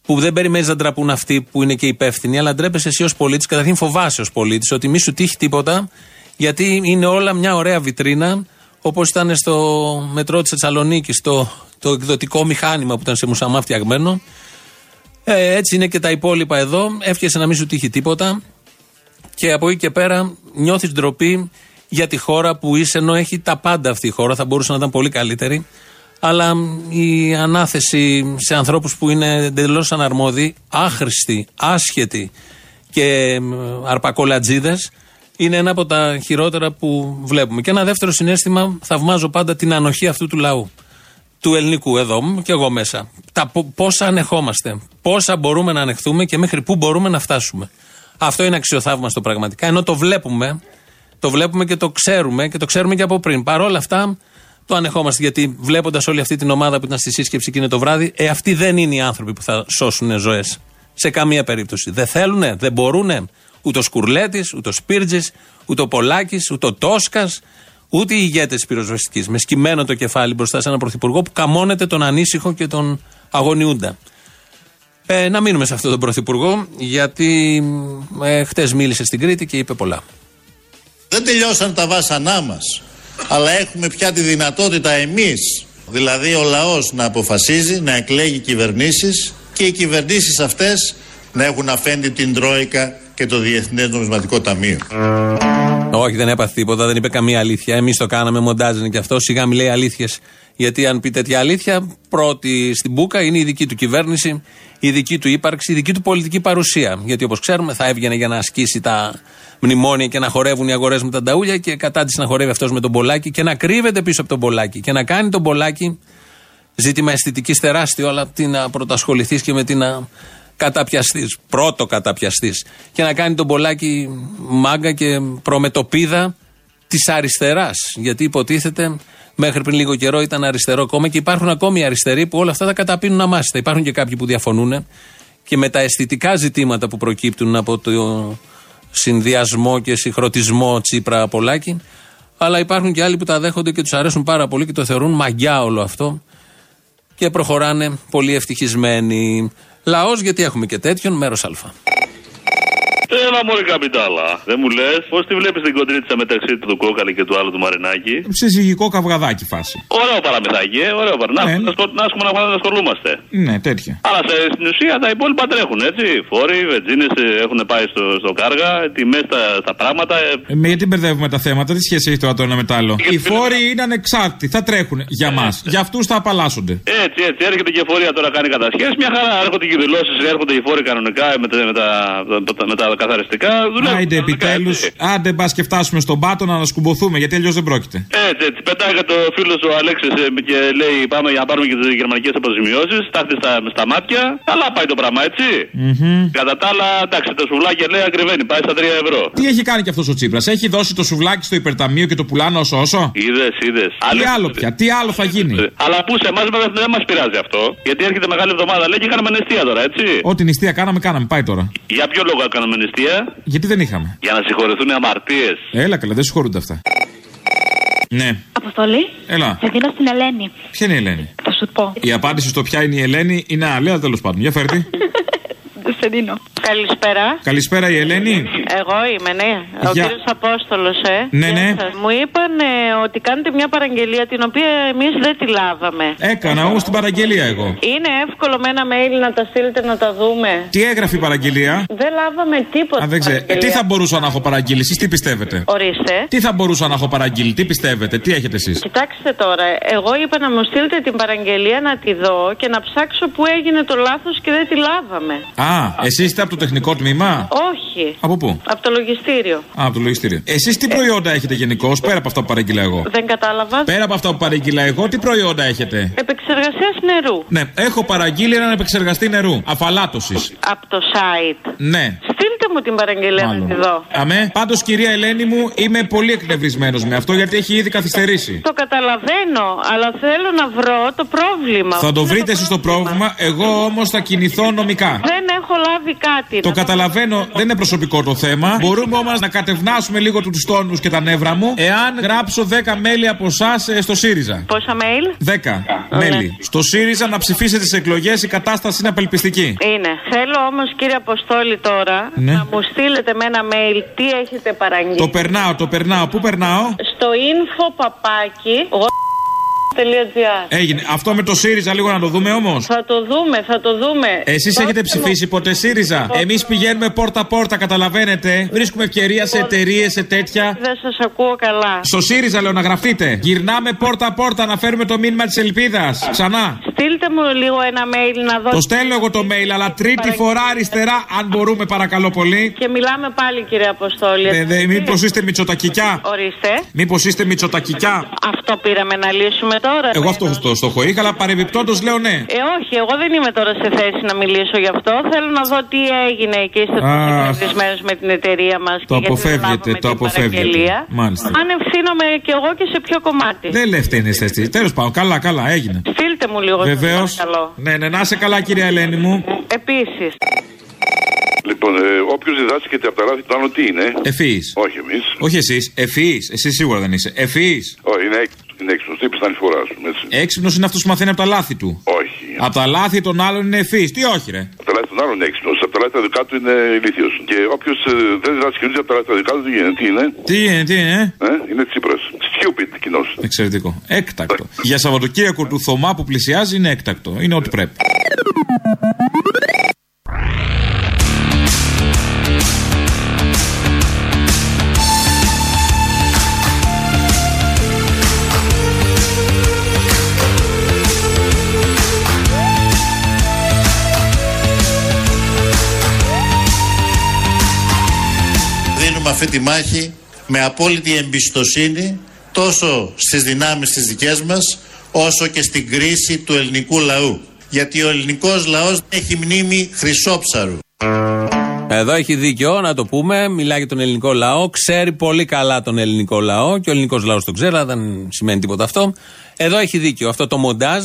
που δεν περιμένεις να ντραπούν αυτοί που είναι και υπεύθυνοι, αλλά ντρέπεσαι εσύ ως πολίτης. Καταρχήν φοβάσαι ως πολίτης ότι μη σου τύχει τίποτα, γιατί είναι όλα μια ωραία βιτρίνα, όπως ήταν στο μετρό της Θεσσαλονίκης, το, το εκδοτικό μηχάνημα που ήταν σε μουσαμά φτιαγμένο. Ε, έτσι είναι και τα υπόλοιπα εδώ. Εύχεσαι να μην σου τύχει τίποτα. Και από εκεί και πέρα νιώθεις ντροπή για τη χώρα που είσαι, ενώ έχει τα πάντα αυτή η χώρα. Θα μπορούσε να ήταν πολύ καλύτερη. Αλλά η ανάθεση σε ανθρώπους που είναι εντελώς αναρμόδιοι, άχρηστοι, άσχετοι και αρπακολατζίδες, είναι ένα από τα χειρότερα που βλέπουμε. Και ένα δεύτερο συνέστημα, θαυμάζω πάντα την ανοχή αυτού του λαού. Του ελληνικού, εδώ και εγώ μέσα. Τα πόσα ανεχόμαστε, πόσα μπορούμε να ανεχθούμε και μέχρι πού μπορούμε να φτάσουμε. Αυτό είναι αξιοθαύμαστο πραγματικά. Ενώ το βλέπουμε, το βλέπουμε και το ξέρουμε και το ξέρουμε και από πριν. Παρ' όλα αυτά, το ανεχόμαστε γιατί βλέποντας όλη αυτή την ομάδα που ήταν στη σύσκεψη εκείνο το βράδυ, ε, αυτοί δεν είναι οι άνθρωποι που θα σώσουν ζωές. Σε καμία περίπτωση. Δεν θέλουν, δεν μπορούν. Ούτε ο Σκουρλέτης, ούτε ο Σπίρτζης, ούτε ο Πολάκης, ούτε ο Τόσκας, ούτε οι ηγέτες της πυροσβεστικής. Με σκυμμένο το κεφάλι μπροστά σε έναν πρωθυπουργό που καμώνεται τον ανήσυχο και τον αγωνιούντα. Ε, να μείνουμε σε αυτόν τον πρωθυπουργό, γιατί ε, χτες μίλησε στην Κρήτη και είπε πολλά. Δεν τελειώσαν τα βάσανά μας αλλά έχουμε πια τη δυνατότητα εμείς, δηλαδή ο λαός να αποφασίζει, να εκλέγει κυβερνήσεις και οι κυβερνήσεις αυτές να έχουν αφέντη την Τρόικα και το Διεθνές Νομισματικό Ταμείο. Όχι, δεν έπαθε τίποτα, δεν είπε καμία αλήθεια. Εμείς το κάναμε, μοντάζ και αυτό. Σιγά μιλάει αλήθειες. Γιατί αν πει τέτοια αλήθεια, πρώτη στην Μπούκα είναι η δική του κυβέρνηση, η δική του ύπαρξη, η δική του πολιτική παρουσία. Γιατί όπως ξέρουμε, θα έβγαινε για να ασκήσει τα μνημόνια και να χορεύουν οι αγορές με τα νταούλια και κατά της να χορεύει αυτός με τον Πολάκη και να κρύβεται πίσω από τον Πολάκη και να κάνει τον Πολάκη ζήτημα αισθητικής τεράστιο, αλλά τι να πρωτασχοληθείς και με τι να καταπιαστεί. Πρώτο καταπιαστής. Και να κάνει τον Πολάκη μάγκα και προμετωπίδα της αριστεράς. Γιατί υποτίθεται μέχρι πριν λίγο καιρό ήταν αριστερό κόμμα και υπάρχουν ακόμη αριστεροί που όλα αυτά τα καταπίνουν αμάστα. Υπάρχουν και κάποιοι που διαφωνούν και με τα αισθητικά ζητήματα που προκύπτουν από το συνδυασμό και συγχρονισμό Τσίπρα Πολάκη. Αλλά υπάρχουν και άλλοι που τα δέχονται και τους αρέσουν πάρα πολύ και το θεωρούν μαγιά όλο αυτό και προχωράνε πολύ ευτυχισμένοι. Λαός, γιατί έχουμε και τέτοιον, μέρος Α. Έλα μωρή καπιτάλα. Δεν μου λες; Πώς τη βλέπεις την κοντρίτσα μεταξύ του κόκαλη και του άλλου του Μαρινάκη; Συζυγικό καυγαδάκι φάση. Ωραίο παραμυθάκι, ε, ωραίο παραμυθάκι. Ναι. Να έχουμε να, να ασχολούμαστε. Ναι, τέτοια. Αλλά σε, στην ουσία τα υπόλοιπα τρέχουν έτσι. Φόροι, βενζίνες έχουν πάει στο, στο κάργα, τιμές στα, στα πράγματα. Ε, με γιατί μπερδεύουμε τα θέματα, τι σχέση έχει τώρα το ένα με το άλλο; Οι φόροι είναι ανεξάρτητοι, θα τρέχουν για μας. Για αυτούς θα απαλλάσσονται. Έτσι, έτσι. Έρχεται και η φορεία τώρα κάνει κατασχέσεις. Μια χαρά έρχονται και οι δηλώσει, έρχονται οι φόροι κανονικά με, με, τα, με τα καθαριστικά. Δουλεύουν. Άιντε επιτέλους, άντε μπας και φτάσουμε στον πάτο να ανασκουμποθούμε γιατί αλλιώς δεν πρόκειται. Έτσι, έτσι. Πετάγεται το φίλο ο Αλέξης ε, και λέει πάμε για να πάρουμε και τις γερμανικές αποζημιώσεις. Τα στα, στα μάτια. Καλά πάει το πράγμα, έτσι. Mm-hmm. Κατά τα άλλα, εντάξει, το σουβλάκι λέει ακριβένει, πάει στα 3 ευρώ. Τι έχει κάνει και αυτός ο Τσίπρας, έχει δώσει το σουβλάκι στο υπερταμείο και το πουλάνε όσο όσο; Είδες, είδες. Τι άλλο πια, τι άλλο θα γίνει; Αλλά πού σε εμάς δεν μας πειράζει αυτό. Γιατί έρχεται μεγάλη εβδομάδα, λέει και κάναμε νηστεία τώρα, έτσι. Ό,τι νηστεία κάναμε, κάναμε, πάει τώρα. Για ποιο λόγο κάναμε νηστεία. Γιατί δεν είχαμε. Για να συγχωρεθούν οι αμαρτίες. Έλα καλά, δεν συγχωρούνται αυτά. Ναι. Αποστολή. Έλα. Σε δίνω στην Ελένη. Ποια είναι η Ελένη; Θα σου πω. Η απάντηση στο ποια είναι η Ελένη είναι άλλη, αλλά τέλος πάντων. Για φέρτη. Σε δίνω. Καλησπέρα. Καλησπέρα η Ελένη. Εγώ είμαι, ναι. Ο Για- κύριος Απόστολος, ε. Ναι, ναι. Γεια σας. Μου είπαν ε, ότι κάνετε μια παραγγελία την οποία εμείς δεν τη λάβαμε. Έκανα όμως την παραγγελία εγώ. Είναι εύκολο με ένα mail να τα στείλετε να τα δούμε; Τι έγραφε η παραγγελία; Δεν λάβαμε τίποτα. Α, δεν ξέρω. Ε, τι παραγγελία. θα μπορούσα να έχω παραγγείλει, εσείς τι πιστεύετε; Ορίστε. Τι θα μπορούσα να έχω παραγγείλει, τι πιστεύετε, τι έχετε εσείς; Κοιτάξτε τώρα, εγώ είπα να μου στείλετε την παραγγελία να τη δω και να ψάξω που έγινε το λάθος και δεν τη λάβαμε. Α, εσείς είστε από το τεχνικό τμήμα; Όχι. Από πού; Από το λογιστήριο. Α, από το λογιστήριο. Εσείς τι προϊόντα έχετε γενικώ, πέρα από αυτά που παραγγείλα εγώ; Δεν κατάλαβα. Πέρα από αυτά που παραγγείλα εγώ, τι προϊόντα έχετε; Επεξεργασίας νερού. Ναι, έχω παραγγείλει έναν επεξεργαστή νερού. Αφαλάτωσης. Από το site. Ναι. Στείλτε μου την παραγγελία να τη δω. Αμέ. Πάντως, κυρία Ελένη μου, είμαι πολύ εκνευρισμένος με αυτό γιατί έχει ήδη καθυστερήσει. Το καταλαβαίνω, αλλά θέλω να βρω το πρόβλημα. Θα το βρείτε εσείς το πρόβλημα, εγώ όμως θα κινηθώ νομικά. Δεν έχω λάβει κάτι. Το να- καταλαβαίνω, δεν είναι προσωπικό το θέμα. Μπορούμε όμως να κατευνάσουμε λίγο του τόνους και τα νεύρα μου, εάν γράψω 10 μέλη από εσάς στο ΣΥΡΙΖΑ. Πόσα mail? 10 μέλη. Στο ΣΥΡΙΖΑ να ψηφίσετε τις εκλογές, η κατάσταση είναι απελπιστική. Είναι. Θέλω όμως, κύριε Αποστόλη, τώρα Ναι. να μου στείλετε με ένα mail τι έχετε παραγγείλει. Το περνάω, το περνάω. Πού περνάω; Στο info παπάκι. Έγινε. Αυτό με το ΣΥΡΙΖΑ λίγο να το δούμε όμως. Θα το δούμε, θα το δούμε. Εσείς έχετε ψηφίσει ποτέ ΣΥΡΙΖΑ; Εμείς πηγαίνουμε πόρτα-πόρτα, καταλαβαίνετε. Βρίσκουμε ευκαιρία σε εταιρείες, σε τέτοια. Δεν σας ακούω καλά. Στο ΣΥΡΙΖΑ λέω να γραφτείτε. Γυρνάμε πόρτα-πόρτα να φέρουμε το μήνυμα της ελπίδας. Ξανά. Στείλτε μου λίγο ένα mail να δω. Το στέλνω εγώ το mail, αλλά τρίτη φορά αριστερά, αν μπορούμε παρακαλώ πολύ. Και μιλάμε πάλι, κύριε Αποστόλη. Ε, δε, μήπως είστε μυτσοτακικιά. Ορίστε. Μήπως είστε μυτσοτακικιά. Αυτό πήραμε να λύσουμε τώρα. Εγώ αυτό στο στόχο είχα, αλλά παρεμπιπτόντως λέω ναι. Ε, όχι, εγώ δεν είμαι τώρα σε θέση να μιλήσω γι' αυτό. Θέλω να δω τι έγινε εκεί στο Α, με την εταιρεία μας. Το αποφεύγετε, το αποφεύγετε. Μάλιστα. Αν ευθύνομαι κι εγώ και σε ποιο κομμάτι. Δεν λεφτέ είναι αίσθηση. Τέλος πάντων, καλά, καλά, έγινε. Στείλτε μου λίγο Βεβαίως. Ναι, ναι, να είσαι καλά, κυρία Ελένη μου. Επίσης. Λοιπόν, ε, όποιος διδάσκεται από τα λάθη του άλλου, τι είναι; Ευφυής. Όχι εμείς. Όχι εσείς. Ευφυής. Εσύ σίγουρα δεν είσαι. Ευφυής. Όχι, είναι, έξ- είναι έξυπνος. Τι είπε την άλλη φορά, ας πούμε έτσι. Έξυπνος είναι αυτός που μαθαίνει από τα λάθη του. Όχι. Από τα λάθη των άλλων είναι ευφυή. Τι όχι, ρε. Από τα λάθη των άλλων είναι έξυπνος. Από τα λάθη τα δικά του είναι ηλίθιος. Και όποιος δεν διδάσκεται από τα λάθη τα δικά του, τι γίνεται. Τι είναι; Τι είναι, τι είναι. Ε, είναι Τσίπρας. Stupid κοινός. Εξαιρετικό. Έκτακτο. Για Σαββατοκύριακο του Θωμά που πλησιάζει είναι έκτακτο. Είναι ό,τι πρέπει. Αυτή τη μάχη με απόλυτη εμπιστοσύνη τόσο στις δυνάμεις τις δικές μας όσο και στην κρίση του ελληνικού λαού. Γιατί ο ελληνικός λαός δεν έχει μνήμη χρυσόψαρου. Εδώ έχει δίκιο να το πούμε. Μιλάει για τον ελληνικό λαό. Ξέρει πολύ καλά τον ελληνικό λαό και ο ελληνικός λαός τον ξέρει, αλλά δεν σημαίνει τίποτα αυτό. Εδώ έχει δίκιο. Αυτό το μοντάζ.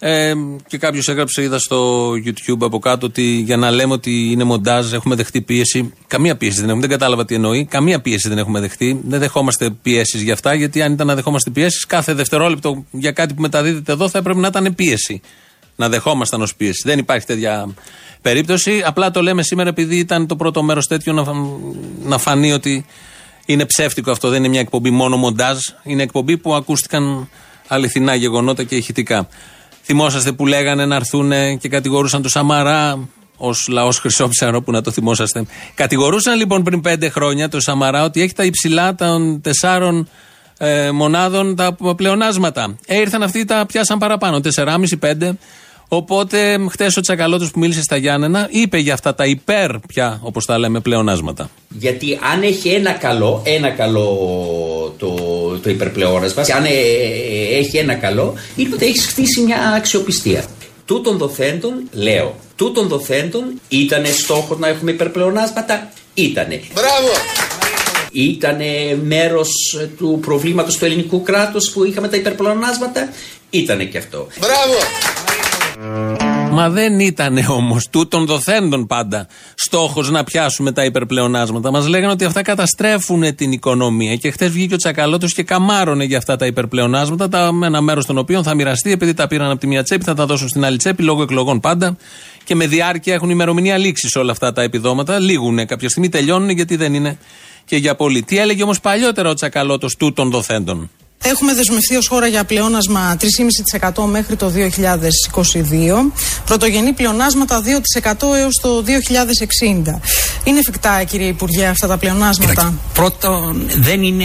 Ε, και κάποιος έγραψε, είδα στο YouTube από κάτω, ότι για να λέμε ότι είναι μοντάζ έχουμε δεχτεί πίεση. Καμία πίεση δεν έχουμε. Δεν κατάλαβα τι εννοεί. Καμία πίεση δεν έχουμε δεχτεί. Δεν δεχόμαστε πιέσεις για αυτά, γιατί αν ήταν να δεχόμαστε πιέσεις, κάθε δευτερόλεπτο για κάτι που μεταδίδεται εδώ θα έπρεπε να ήταν πίεση. Να δεχόμασταν ως πίεση. Δεν υπάρχει τέτοια περίπτωση. Απλά το λέμε σήμερα επειδή ήταν το πρώτο μέρος τέτοιο να, να φανεί ότι είναι ψεύτικο αυτό. Δεν είναι μια εκπομπή μόνο μοντάζ. Είναι εκπομπή που ακούστηκαν αληθινά γεγονότα και ηχητικά. Θυμόσαστε που λέγανε να έρθουν και κατηγορούσαν το Σαμαρά ως λαός Χρυσόψαρο, που να το θυμόσαστε. Κατηγορούσαν λοιπόν πριν πέντε χρόνια το Σαμαρά ότι έχει τα υψηλά των τεσσάρων ε, μονάδων τα πλεονάσματα. Ε, ήρθαν αυτοί τα πιάσαν παραπάνω, 4,5-5. Οπότε χτε ο Τσακαλώτο που μίλησε στα Γιάννενα είπε για αυτά τα υπέρ πια, όπως τα λέμε, πλεονάσματα. Γιατί αν έχει ένα καλό, ένα καλό το, το υπερπλεόνασμα, και αν ε, ε, έχει ένα καλό, είναι ότι έχεις χτίσει μια αξιοπιστία. Τούτων δοθέντων, λέω, τούτων δοθέντων ήταν στόχος να έχουμε υπερπλεονάσματα; Ήτανε. Μπράβο! Ήταν μέρος του προβλήματος του ελληνικού κράτους που είχαμε τα υπερπλεονάσματα; Ήτανε και αυτό. Μπράβο! Μα δεν ήταν όμως τούτων δοθέντων πάντα στόχος να πιάσουμε τα υπερπλεονάσματα. Μας λέγανε ότι αυτά καταστρέφουν την οικονομία. Και χθες βγήκε ο Τσακαλώτος και καμάρωνε για αυτά τα υπερπλεονάσματα, τα, με ένα μέρος των οποίων θα μοιραστεί, επειδή τα πήραν από τη μία τσέπη, θα τα δώσουν στην άλλη τσέπη, λόγω εκλογών πάντα. Και με διάρκεια έχουν ημερομηνία λήξης όλα αυτά τα επιδόματα. Λήγουν κάποια στιγμή, τελειώνουν γιατί δεν είναι και για πολύ. Τι έλεγε όμως παλιότερα ο Τσακαλώτος τούτων δοθέντων; Έχουμε δεσμευτεί ως χώρα για πλεόνασμα 3,5% μέχρι το 2022. Πρωτογενή πλεονάσματα 2% έως το 2060. Είναι εφικτά, κύριε Υπουργέ, αυτά τα πλεονάσματα; Πρώτον, δεν είναι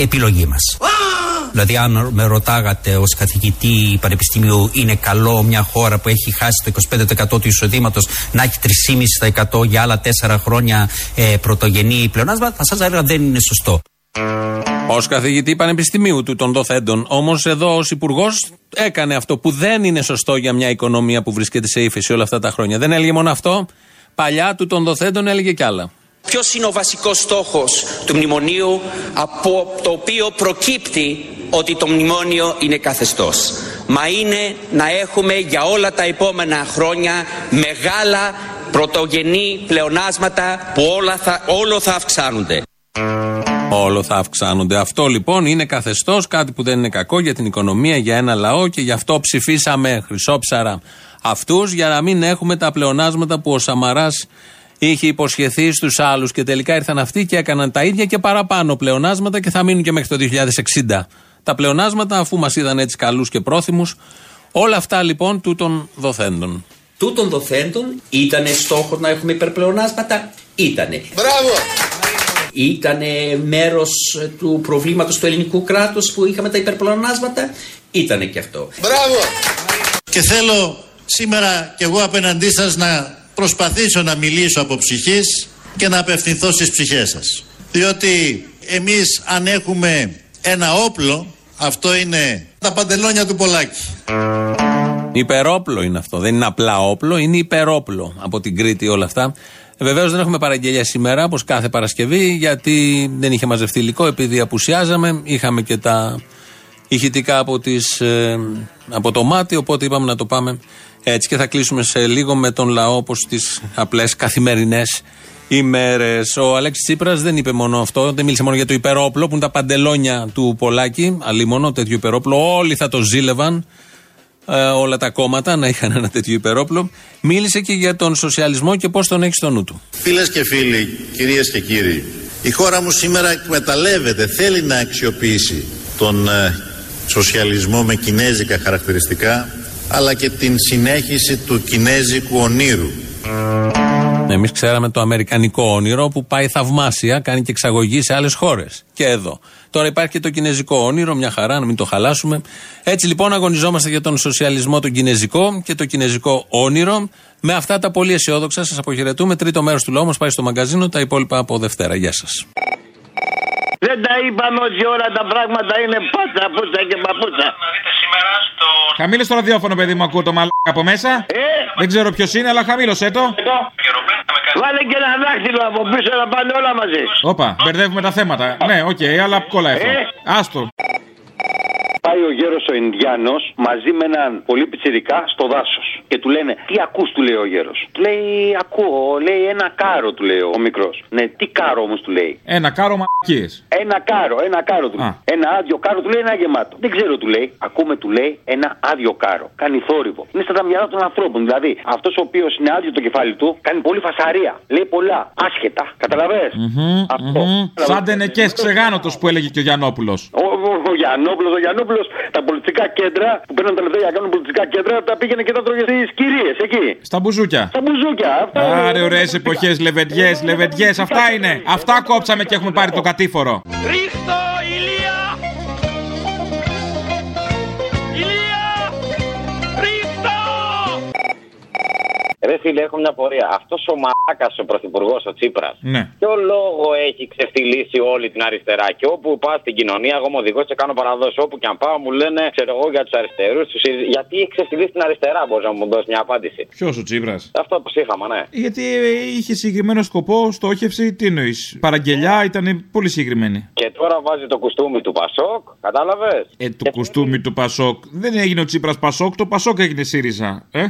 επιλογή μας. Δηλαδή, αν με ρωτάγατε ως καθηγητή πανεπιστημίου, είναι καλό μια χώρα που έχει χάσει το 25% του εισοδήματος να έχει 3,5% για άλλα 4 χρόνια ε, πρωτογενή πλεονάσματα, θα σας έλεγα δεν είναι σωστό. Ω καθηγητή πανεπιστημίου του των δοθέντων. Όμως εδώ ως υπουργός έκανε αυτό που δεν είναι σωστό για μια οικονομία που βρίσκεται σε ύφεση όλα αυτά τα χρόνια. Δεν έλεγε μόνο αυτό. Παλιά του των δοθέντων έλεγε κι άλλα. Ποιος είναι ο βασικός στόχος του μνημονίου από το οποίο προκύπτει ότι το μνημόνιο είναι καθεστώς; Μα είναι να έχουμε για όλα τα επόμενα χρόνια μεγάλα πρωτογενή πλεονάσματα που όλα θα, όλο θα αυξάνονται. Όλο θα αυξάνονται. Αυτό λοιπόν είναι καθεστώς, κάτι που δεν είναι κακό για την οικονομία, για ένα λαό και γι' αυτό ψηφίσαμε χρυσόψαρα αυτούς για να μην έχουμε τα πλεονάσματα που ο Σαμαράς είχε υποσχεθεί στους άλλους. Και τελικά ήρθαν αυτοί και έκαναν τα ίδια και παραπάνω πλεονάσματα και θα μείνουν και μέχρι το 2060 τα πλεονάσματα, αφού μας είδαν έτσι καλούς και πρόθυμους. Όλα αυτά λοιπόν τούτων δοθέντων. Τούτων δοθέντων ήταν στόχος να έχουμε υπερπλεονάσματα; Ήτανε. Μπράβο! Ήταν μέρος του προβλήματος του ελληνικού κράτους που είχαμε τα υπερπλεονάσματα. Ήτανε και αυτό. Μπράβο! Και θέλω σήμερα κι εγώ απέναντί σας να προσπαθήσω να μιλήσω από ψυχής και να απευθυνθώ στις ψυχές σας. Διότι εμείς αν έχουμε ένα όπλο, αυτό είναι τα παντελόνια του Πολάκη. Υπερόπλο είναι αυτό. Δεν είναι απλά όπλο, είναι υπερόπλο από την Κρήτη όλα αυτά. Βεβαίως δεν έχουμε παραγγελία σήμερα, όπως κάθε Παρασκευή, γιατί δεν είχε μαζευτεί υλικό, επειδή απουσιάζαμε. Είχαμε και τα ηχητικά από, τις, ε, από το μάτι, οπότε είπαμε να το πάμε έτσι. Και θα κλείσουμε σε λίγο με τον λαό, όπως τις απλές καθημερινές ημέρες. Ο Αλέξης Τσίπρας δεν είπε μόνο αυτό, δεν μίλησε μόνο για το υπερόπλο, που είναι τα παντελόνια του Πολάκη, αλλήμωνο τέτοιο υπερόπλο. Όλοι θα το ζήλευαν ε, όλα τα κόμματα να είχαν ένα τέτοιο υπερόπλο. Μίλησε και για τον σοσιαλισμό και πώς τον έχεις στο νου του. Φίλες και φίλοι, κυρίες και κύριοι, η χώρα μου σήμερα εκμεταλλεύεται, θέλει να αξιοποιήσει τον ε, σοσιαλισμό με κινέζικα χαρακτηριστικά, αλλά και την συνέχιση του κινέζικου ονείρου. Εμείς ξέραμε το αμερικανικό όνειρο που πάει θαυμάσια, κάνει και εξαγωγή σε άλλες χώρες. Και εδώ. Τώρα υπάρχει και το κινέζικο όνειρο, μια χαρά, να μην το χαλάσουμε. Έτσι λοιπόν αγωνιζόμαστε για τον σοσιαλισμό τον κινέζικο και το κινέζικο όνειρο. Με αυτά τα πολύ αισιόδοξα σας αποχαιρετούμε. Τρίτο μέρος του λόγου μας πάει στο μαγκαζίνο, τα υπόλοιπα από Δευτέρα. Γεια σας. Δεν τα είπαμε ότι όλα τα πράγματα είναι πάτσα, πούτσα και παπούτσα. Χαμήλωσε το ραδιόφωνο, παιδί μου, ακούω το μαλάκα από μέσα. Δεν ξέρω ποιος είναι, αλλά χαμήλωσέ το. Βάλε και ένα δάχτυλο από πίσω να πάνε όλα μαζί. Όπα, μπερδεύουμε τα θέματα. Ναι, οκ, αλλά κολλάει αυτό. Άστο. Πάει ο γέρος ο Ινδιάνος μαζί με έναν πολύ πιτσιρικά στο δάσος. Και του λένε, Τι ακούς, του λέει ο γέρος. Του λέει, Ακούω, λέει ένα κάρο, του λέει ο μικρός. Ναι, τι κάρο όμως, του λέει. Ένα κάρο μαλακίες. Ένα κάρο, ένα κάρο του λέει. Ένα άδειο κάρο του λέει, ένα γεμάτο. Δεν ξέρω, του λέει. Ακούμε, του λέει, ένα άδειο κάρο. Κάνει θόρυβο. Είναι σαν τα μυαλά των ανθρώπων. Δηλαδή, αυτός ο οποίος είναι άδειο το κεφάλι του κάνει πολύ φασαρία. Λέει πολλά. Άσχετα. Καταλαβέ. Αυτό. Σαν τενεκές ξεγάνωτος που έλεγε και ο Γιανόπουλο. Ο, ο, ο Γιαννόπουλος, ο Γιαννόπουλος, τα πολιτικά κέντρα που παίρνουν τα λεφτά για να κάνουν πολιτικά κέντρα, τα πήγαινε και τα τρώγε στις κυρίες εκεί. Στα μπουζούκια. Στα μπουζούκια. Αυτά Άρε, ωραίες εποχές, λεβεντιές, λεβεντιές. Αυτά είναι. Αυτά κόψαμε και έχουμε πάρει το κατήφορο. Ρίχτω, ηλία! Ηλία! Ρε φίλε, έχω μια πορεία. Αυτός ο μαλάκας ο πρωθυπουργός, ο Τσίπρας, Ναι. ποιο λόγο έχει ξεφτυλίσει όλη την αριστερά; Και όπου πάω στην κοινωνία, εγώ είμαι οδηγός και κάνω παραδόση. Όπου και αν πάω, μου λένε, ξέρω εγώ για τους αριστερούς. Γιατί έχει ξεφτυλίσει την αριστερά, μπορείς να μου δώσεις μια απάντηση. Ποιος ο Τσίπρας; Αυτό που είχαμε, ναι. Γιατί ε, είχε συγκεκριμένο σκοπό, στόχευση, τι εννοείς. Παραγγελιά ήταν πολύ συγκεκριμένη. Και τώρα βάζει το κουστούμι του Πασόκ, κατάλαβες; Ε, το κουστούμι του Πασόκ. Δεν έγινε ο Τσίπρας Πασόκ, το Πασόκ έγινε ΣΥΡΙΖΑ. Ε;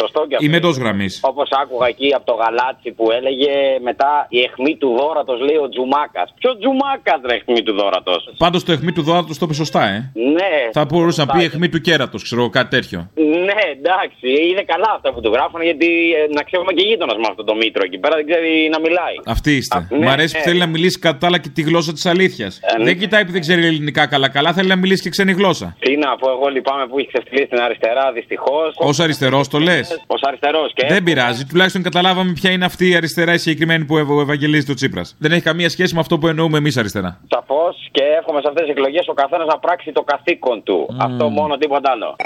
Σωστό και Είμαι εντός γραμμή. Όπως άκουγα εκεί από το γαλάτσι που έλεγε μετά η εχμή του δόρατος λέει ο Τζουμάκας. Ποιο Τζουμάκας ρε εχμή του δόρατος; Πάντως το αιχμή του δόρατος το είπε σωστά, ε. Ναι. Θα μπορούσε να πει σωστά. αιχμή του κέρατος, ξέρω εγώ, κάτι τέτοιο. Ναι, εντάξει, είναι καλά αυτά που του γράφουν γιατί ε, να ξέρουμε και γείτονας με αυτό το μήτρο εκεί πέρα δεν ξέρει να μιλάει. Αυτή είστε. ναι, Μ' αρέσει που ναι. θέλει να μιλήσει κατά άλλα και τη γλώσσα της αλήθειας. Ε, ναι. Δεν κοιτάει που δεν ξέρει ελληνικά καλά-καλά, θέλει να μιλήσει και ξένη γλώσσα. Τι να πω, εγώ λυπάμαι που έχει ξεφτυλίσει την αριστερά, δυστυχώς. Ω αριστερός το λες; Ω αριστερός και. Δεν πειράζει, τουλάχιστον καταλάβαμε ποια είναι αυτή η αριστερά η συγκεκριμένη που ευ- ευαγγελίζει το Τσίπρας. Δεν έχει καμία σχέση με αυτό που εννοούμε εμείς αριστερά. Σαφώς και εύχομαι σε αυτές τις εκλογές ο καθένας να πράξει το καθήκον του. Αυτό μόνο, τίποτα άλλο.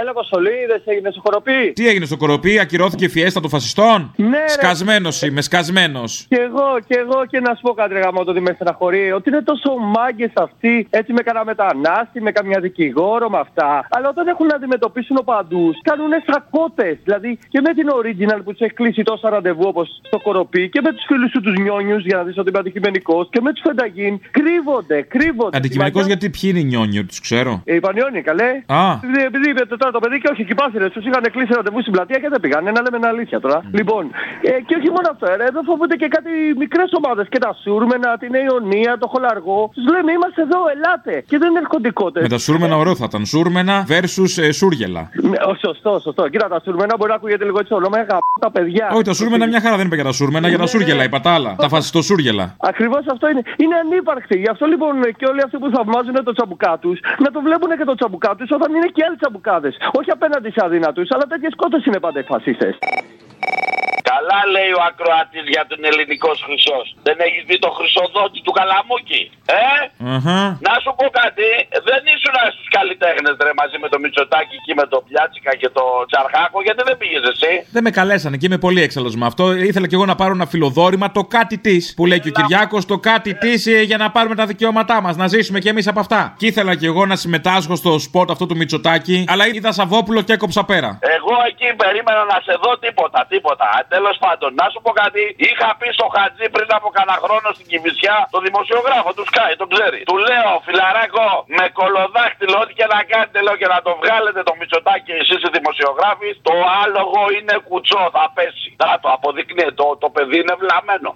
Έλα, Κοστολή, δεν σε έγινε στο χοροπή. Τι έγινε στο κοροπή, ακυρώθηκε η φιέστα των φασιστών; Ναι, ρε. Σκασμένος είμαι, σκασμένος. Και εγώ, και εγώ, και να σου πω κάτι, ρε γαμώ, το ότι με στεναχωρεί. Ότι είναι τόσο μάγκες αυτοί, έτσι με κανένα μετανάστη, με καμιά δικηγόρο, με αυτά. Αλλά όταν έχουν να αντιμετωπίσουν οπαντού, κάνουν σακότε. Δηλαδή και με την original που τους έχει κλείσει τόσα ραντεβού όπως στο κοροπή και με τους φίλους σου τους νιόνιους για να δεις ότι είμαι αντικειμενικός και με τους φενταγίν. Κρύβονται, κρύβονται. Αντικειμενικός γιατί ποιοι είναι οι νιόνιοι, τους ξέρω. Ε, η Πανιόνι, καλέ. Α. Επειδή, επειδή είπε το τώρα το παιδί και όχι, κυπάσιρε. Τους είχαν κλείσει ραντεβού στην πλατεία και δεν πήγαν. Να λέμε την αλήθεια τώρα. Λοιπόν, ε, και όχι μόνο αυτό, ε, εδώ φοβούνται και κάτι μικρές ομάδες. Και τα Σούρμενα, την Αιωνία, το Χολαργό. Τους λέμε είμαστε εδώ, ελάτε. Και δεν έρχονται κότε. Με τα σούρμενα ωραίο θα ήταν. Σούρμενα versus ε, σούργελα. Ναι, ο, σωστό, σωστό. Κοίτα, τα Σούρμενα μπορεί να ακούγεται λίγο έτσι ολομέγα τα παιδιά. Όχι, τα σούρμενα μια χαρά δεν είπε για τα σούρμενα, για τα Ναι, σούργελα, ναι. είπα τα άλλα. Τα φασιστοσούργελα. Ακριβώς αυτό είναι. Είναι ανύπαρκτη. Γι' αυτό λοιπόν και όλοι αυτοί που θαυμάζουν το τσαμπουκά τους να το βλέπουν και το τσαμπουκά τους όταν είναι και άλλοι τσαμπουκάδες. Όχι απέναντι σε αδύνατου, αλλά τέτοιες κότες είναι πάντα οι φασίστες. Καλά λέει ο ακροατής για τον ελληνικός χρυσός. Δεν έχεις δει το χρυσοδότη του Καλαμούκη. Ε; Να σου πω κάτι, δεν ήσουν στους καλλιτέχνες ρε μαζί με το Μητσοτάκι εκεί με το Πιάτσικα και το Τσαρχάκο, γιατί δεν πήγες εσύ. Δεν με καλέσανε και είμαι πολύ έξαλλος με αυτό. Ήθελα και εγώ να πάρω ένα φιλοδόρημα, το κάτι της. Που λέει και ο Κυριάκος, το κάτι της για να πάρουμε τα δικαιώματά μας, να ζήσουμε κι εμείς από αυτά. Και ήθελα και εγώ να συμμετάσχω στο σποτ αυτό του Μητσοτάκη, αλλά είδα Σαββόπουλο και έκοψα πέρα. Εγώ εκεί περίμενα να σε δω τίποτα, τίποτα. Τέλος πάντων, να σου πω κάτι. Είχα πει στο Χατζή πριν από κανένα χρόνο στην Κυβισιά, το δημοσιογράφο του Σκάι, τον ξέρει. Του λέω, φιλαράκο, με κολοδάχτυλο, ό,τι και να κάνετε, λέω και να το βγάλετε το Μητσοτάκι εσείς οι δημοσιογράφοι, το άλογο είναι κουτσό, θα πέσει. Να το αποδεικνύει, το, το παιδί είναι βλαμμένο.